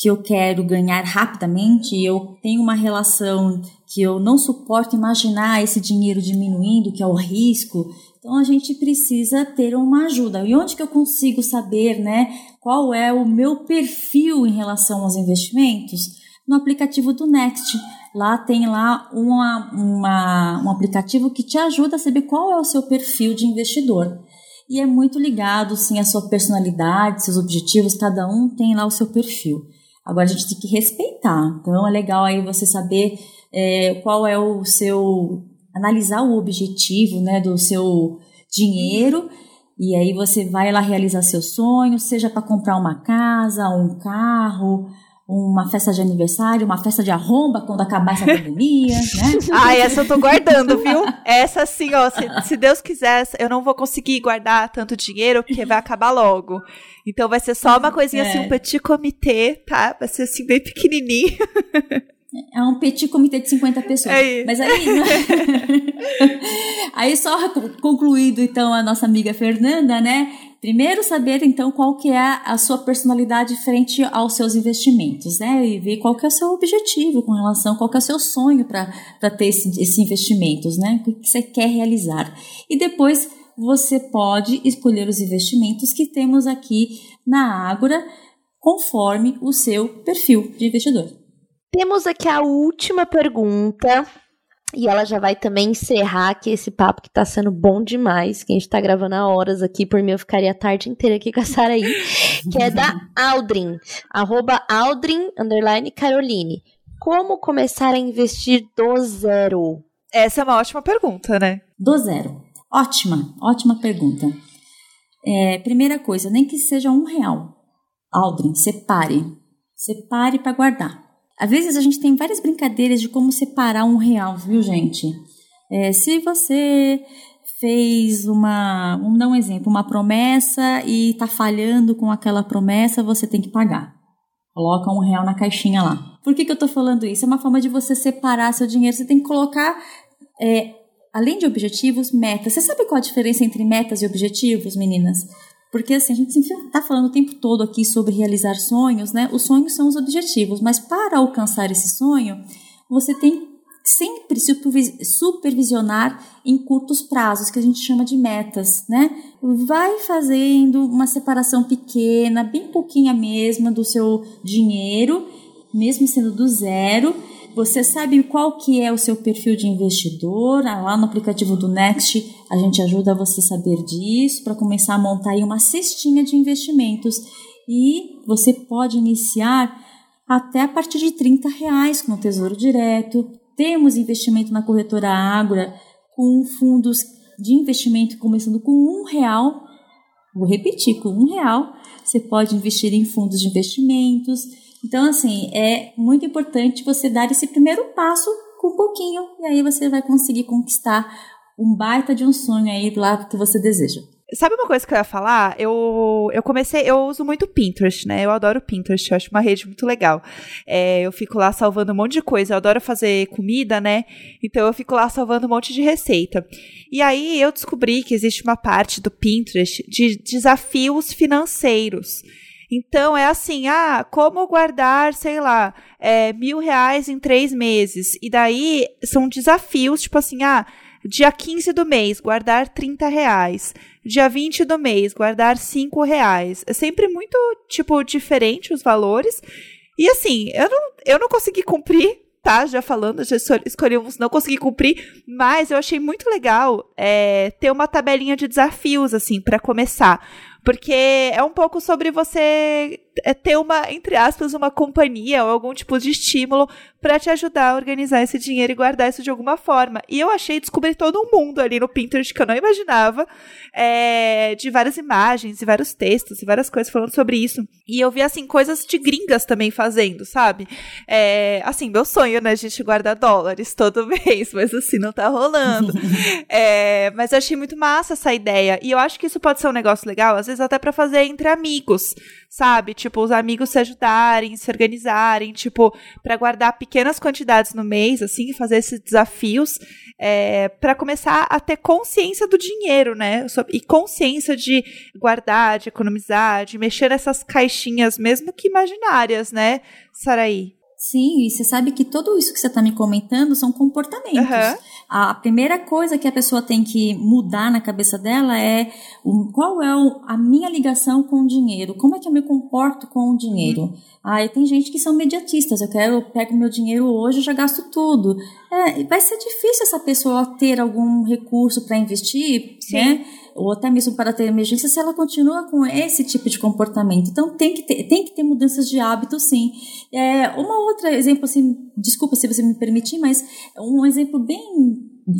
que eu quero ganhar rapidamente, eu tenho uma relação que eu não suporto imaginar esse dinheiro diminuindo, que é o risco. Então a gente precisa ter uma ajuda. E onde que eu consigo saber, né, qual é o meu perfil em relação aos investimentos? No aplicativo do Next. Lá tem lá uma, uma, um aplicativo que te ajuda a saber qual é o seu perfil de investidor. E é muito ligado, sim, à sua personalidade, seus objetivos, cada um tem lá o seu perfil. Agora a gente tem que respeitar. Então é legal aí você saber é, qual é o seu. Analisar o objetivo né, do seu dinheiro. E aí você vai lá realizar seus sonhos, seja para comprar uma casa, um carro, uma festa de aniversário, uma festa de arromba quando acabar essa pandemia, [laughs] né? Ah, essa eu tô guardando, viu? Essa sim, ó, se, se, Deus quiser, eu não vou conseguir guardar tanto dinheiro porque vai acabar logo. Então vai ser só uma coisinha assim, é. assim, um petit comitê, tá? Vai ser assim bem pequenininho. [laughs] É um petit comitê de 50 pessoas. É Mas aí. [laughs] aí só concluído então a nossa amiga Fernanda, né? Primeiro saber então qual que é a sua personalidade frente aos seus investimentos, né? E ver qual que é o seu objetivo com relação, qual que é o seu sonho para ter esses esse investimentos, né? O que você quer realizar. E depois você pode escolher os investimentos que temos aqui na Ágora conforme o seu perfil de investidor. Temos aqui a última pergunta e ela já vai também encerrar aqui esse papo que tá sendo bom demais, que a gente tá gravando há horas aqui, por mim eu ficaria a tarde inteira aqui com a Saraí, que é da Aldrin, arroba Aldrin, underline Caroline. Como começar a investir do zero? Essa é uma ótima pergunta, né? Do zero. Ótima, ótima pergunta. É, primeira coisa, nem que seja um real. Aldrin, separe. Separe para guardar. Às vezes a gente tem várias brincadeiras de como separar um real, viu, gente? É, se você fez uma, vamos dar um exemplo, uma promessa e está falhando com aquela promessa, você tem que pagar. Coloca um real na caixinha lá. Por que, que eu estou falando isso? É uma forma de você separar seu dinheiro. Você tem que colocar, é, além de objetivos, metas. Você sabe qual a diferença entre metas e objetivos, meninas? Porque assim, a gente está falando o tempo todo aqui sobre realizar sonhos, né? Os sonhos são os objetivos, mas para alcançar esse sonho, você tem sempre supervisionar em curtos prazos, que a gente chama de metas, né? Vai fazendo uma separação pequena, bem pouquinha mesmo, do seu dinheiro, mesmo sendo do zero, você sabe qual que é o seu perfil de investidor? Ah, lá no aplicativo do Next a gente ajuda você a saber disso para começar a montar aí uma cestinha de investimentos. E você pode iniciar até a partir de 30 reais no Tesouro Direto. Temos investimento na corretora Ágora com fundos de investimento começando com um real. Vou repetir, com um real você pode investir em fundos de investimentos então, assim, é muito importante você dar esse primeiro passo com um pouquinho, e aí você vai conseguir conquistar um baita de um sonho aí lá que você deseja. Sabe uma coisa que eu ia falar? Eu, eu comecei, eu uso muito Pinterest, né? Eu adoro Pinterest, eu acho uma rede muito legal. É, eu fico lá salvando um monte de coisa, eu adoro fazer comida, né? Então eu fico lá salvando um monte de receita. E aí eu descobri que existe uma parte do Pinterest de desafios financeiros. Então é assim, ah, como guardar, sei lá, é, mil reais em três meses. E daí são desafios, tipo assim, ah, dia 15 do mês, guardar 30 reais. Dia 20 do mês, guardar 5 reais. É sempre muito, tipo, diferente os valores. E assim, eu não, eu não consegui cumprir, tá? Já falando, já escolhi uns, não consegui cumprir, mas eu achei muito legal é, ter uma tabelinha de desafios, assim, para começar. Porque é um pouco sobre você é ter uma, entre aspas, uma companhia ou algum tipo de estímulo para te ajudar a organizar esse dinheiro e guardar isso de alguma forma. E eu achei descobrir todo um mundo ali no Pinterest que eu não imaginava, é, de várias imagens e vários textos e várias coisas falando sobre isso. E eu vi, assim, coisas de gringas também fazendo, sabe? É, assim, meu sonho, né, a gente guardar dólares todo [laughs] mês, mas assim, não tá rolando. [laughs] é, mas eu achei muito massa essa ideia. E eu acho que isso pode ser um negócio legal, às vezes até para fazer entre amigos, sabe? Tipo, os amigos se ajudarem, se organizarem, tipo, para guardar pequenas quantidades no mês, assim, fazer esses desafios, é, para começar a ter consciência do dinheiro, né? E consciência de guardar, de economizar, de mexer nessas caixinhas, mesmo que imaginárias, né, Saraí? Sim, e você sabe que tudo isso que você está me comentando são comportamentos. Uhum. A primeira coisa que a pessoa tem que mudar na cabeça dela é o, qual é o, a minha ligação com o dinheiro, como é que eu me comporto com o dinheiro. Uhum. Aí tem gente que são mediatistas, eu quero, eu pego meu dinheiro hoje e já gasto tudo. É, vai ser difícil essa pessoa ter algum recurso para investir, Sim. né? Ou até mesmo para ter emergência, se ela continua com esse tipo de comportamento. Então tem que ter, tem que ter mudanças de hábito, sim. É, uma outra exemplo, assim, desculpa se você me permitir, mas um exemplo bem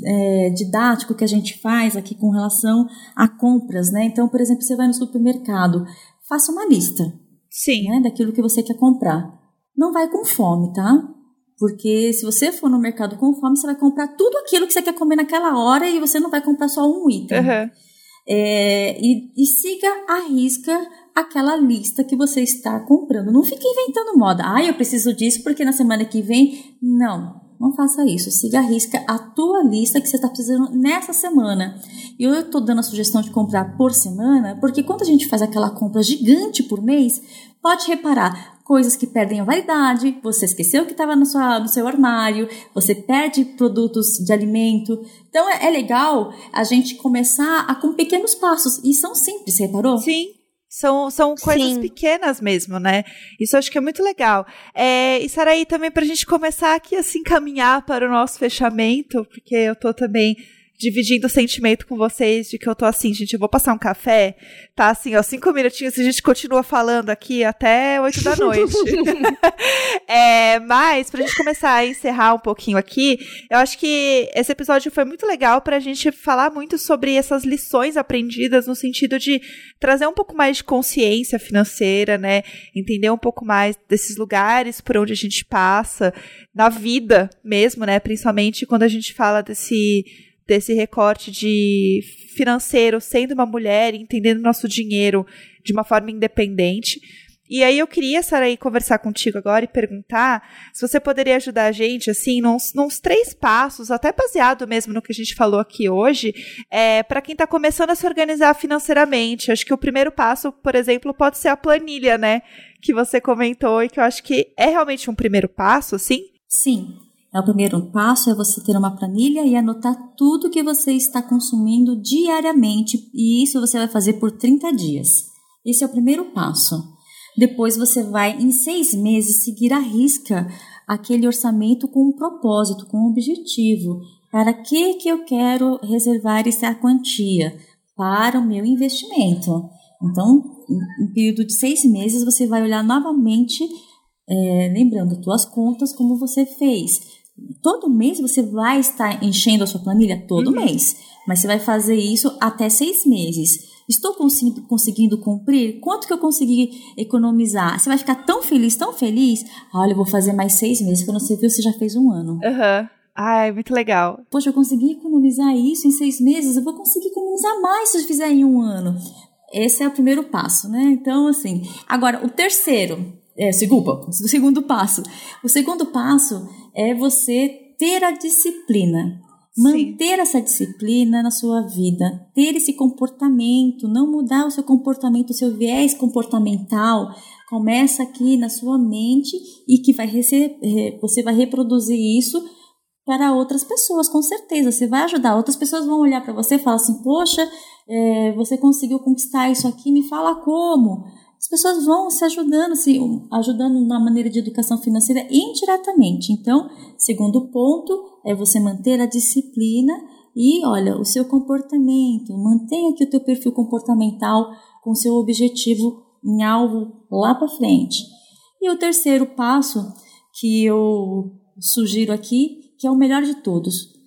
é, didático que a gente faz aqui com relação a compras, né? Então, por exemplo, você vai no supermercado, faça uma lista. Sim. Né, daquilo que você quer comprar. Não vai com fome, tá? Porque se você for no mercado com fome, você vai comprar tudo aquilo que você quer comer naquela hora e você não vai comprar só um item. Uhum. É, e, e siga a risca aquela lista que você está comprando. Não fique inventando moda. Ah, eu preciso disso porque na semana que vem. Não, não faça isso. Siga a risca a tua lista que você está precisando nessa semana. E eu estou dando a sugestão de comprar por semana, porque quando a gente faz aquela compra gigante por mês, pode reparar, coisas que perdem a validade, você esqueceu que estava no, no seu armário, você perde produtos de alimento. Então é, é legal a gente começar a, com pequenos passos. E são simples, você reparou? Sim. São, são coisas Sim. pequenas mesmo, né? Isso eu acho que é muito legal. É, e Saraí, também para a gente começar aqui a se encaminhar para o nosso fechamento, porque eu tô também dividindo o sentimento com vocês de que eu tô assim, gente, eu vou passar um café, tá assim, ó, cinco minutinhos e a gente continua falando aqui até oito da noite. [laughs] é, mas, pra gente começar a encerrar um pouquinho aqui, eu acho que esse episódio foi muito legal pra gente falar muito sobre essas lições aprendidas no sentido de trazer um pouco mais de consciência financeira, né? Entender um pouco mais desses lugares por onde a gente passa, na vida mesmo, né? Principalmente quando a gente fala desse desse recorte de financeiro, sendo uma mulher, entendendo nosso dinheiro de uma forma independente. E aí eu queria, Saraí, conversar contigo agora e perguntar se você poderia ajudar a gente, assim, nos, nos três passos, até baseado mesmo no que a gente falou aqui hoje, é, para quem está começando a se organizar financeiramente. Acho que o primeiro passo, por exemplo, pode ser a planilha, né? Que você comentou e que eu acho que é realmente um primeiro passo, assim? Sim, o primeiro passo é você ter uma planilha e anotar tudo que você está consumindo diariamente, e isso você vai fazer por 30 dias. Esse é o primeiro passo. Depois você vai, em seis meses, seguir a risca aquele orçamento com um propósito, com um objetivo. Para que, que eu quero reservar essa quantia? Para o meu investimento. Então, em um período de seis meses, você vai olhar novamente, é, lembrando suas contas, como você fez Todo mês você vai estar enchendo a sua planilha? Todo uhum. mês. Mas você vai fazer isso até seis meses. Estou conseguindo, conseguindo cumprir? Quanto que eu consegui economizar? Você vai ficar tão feliz, tão feliz? Olha, eu vou fazer mais seis meses. Quando você viu, você já fez um ano. Aham. Uhum. Ai, muito legal. Poxa, eu consegui economizar isso em seis meses, eu vou conseguir economizar mais se eu fizer em um ano. Esse é o primeiro passo, né? Então, assim. Agora, o terceiro, é, desculpa, o segundo passo. O segundo passo é você ter a disciplina. Manter Sim. essa disciplina na sua vida, ter esse comportamento, não mudar o seu comportamento, o seu viés comportamental, começa aqui na sua mente e que vai você vai reproduzir isso para outras pessoas, com certeza. Você vai ajudar. Outras pessoas vão olhar para você e falar assim: Poxa, é, você conseguiu conquistar isso aqui, me fala como as pessoas vão se ajudando, se ajudando na maneira de educação financeira indiretamente. Então, segundo ponto é você manter a disciplina E olha, o seu comportamento, mantenha aqui o teu perfil comportamental com seu objetivo em alvo lá para frente. E o terceiro passo que eu sugiro aqui, que é o melhor de todos,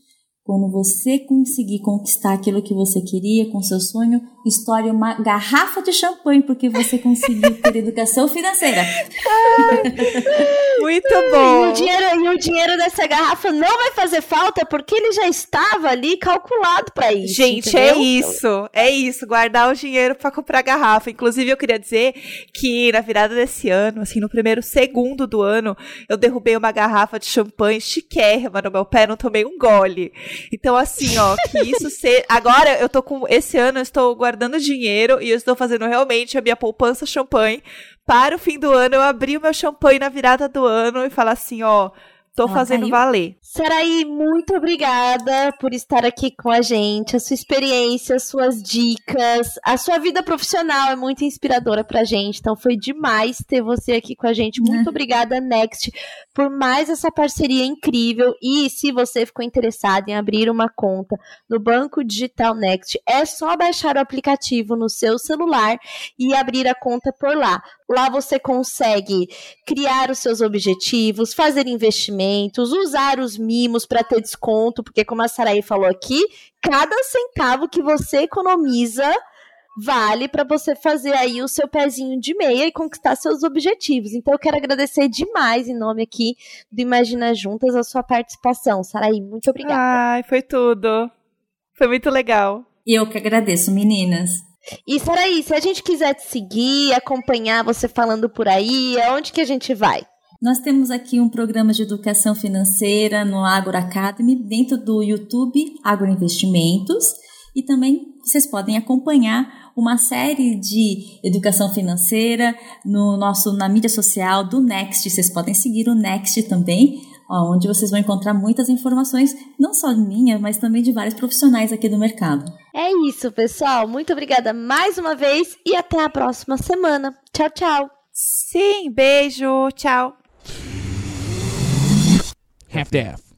quando você conseguir conquistar aquilo que você queria com seu sonho, estoure uma garrafa de champanhe porque você conseguiu ter educação financeira. [laughs] Muito bom. E o, dinheiro, e o dinheiro dessa garrafa não vai fazer falta porque ele já estava ali calculado para isso. Gente, é entendeu? é isso. É isso. Guardar o dinheiro para comprar garrafa. Inclusive, eu queria dizer que na virada desse ano, assim, no primeiro segundo do ano, eu derrubei uma garrafa de champanhe chiquérrima no meu pé, não tomei um gole. Então, assim, ó, que isso ser. Agora eu tô com. Esse ano eu estou guardando dinheiro e eu estou fazendo realmente a minha poupança champanhe. Para o fim do ano, eu abri o meu champanhe na virada do ano e falar assim, ó. Tô Ela fazendo caiu. valer. Saraí, muito obrigada por estar aqui com a gente. A sua experiência, as suas dicas, a sua vida profissional é muito inspiradora pra gente. Então foi demais ter você aqui com a gente. Muito uhum. obrigada, Next, por mais essa parceria incrível. E se você ficou interessado em abrir uma conta no Banco Digital Next, é só baixar o aplicativo no seu celular e abrir a conta por lá. Lá você consegue criar os seus objetivos, fazer investimentos, usar os mimos para ter desconto, porque como a Saraí falou aqui, cada centavo que você economiza vale para você fazer aí o seu pezinho de meia e conquistar seus objetivos. Então eu quero agradecer demais em nome aqui do Imagina Juntas a sua participação. Saraí, muito obrigada. Ai, foi tudo. Foi muito legal. E eu que agradeço, meninas. E Saraí, se a gente quiser te seguir, acompanhar você falando por aí, aonde que a gente vai? Nós temos aqui um programa de educação financeira no Agro Academy, dentro do YouTube Agroinvestimentos, e também vocês podem acompanhar uma série de educação financeira no nosso na mídia social do Next. Vocês podem seguir o Next também, onde vocês vão encontrar muitas informações, não só minhas, mas também de vários profissionais aqui do mercado. É isso, pessoal. Muito obrigada mais uma vez e até a próxima semana. Tchau, tchau. Sim, beijo, tchau. Half-Death.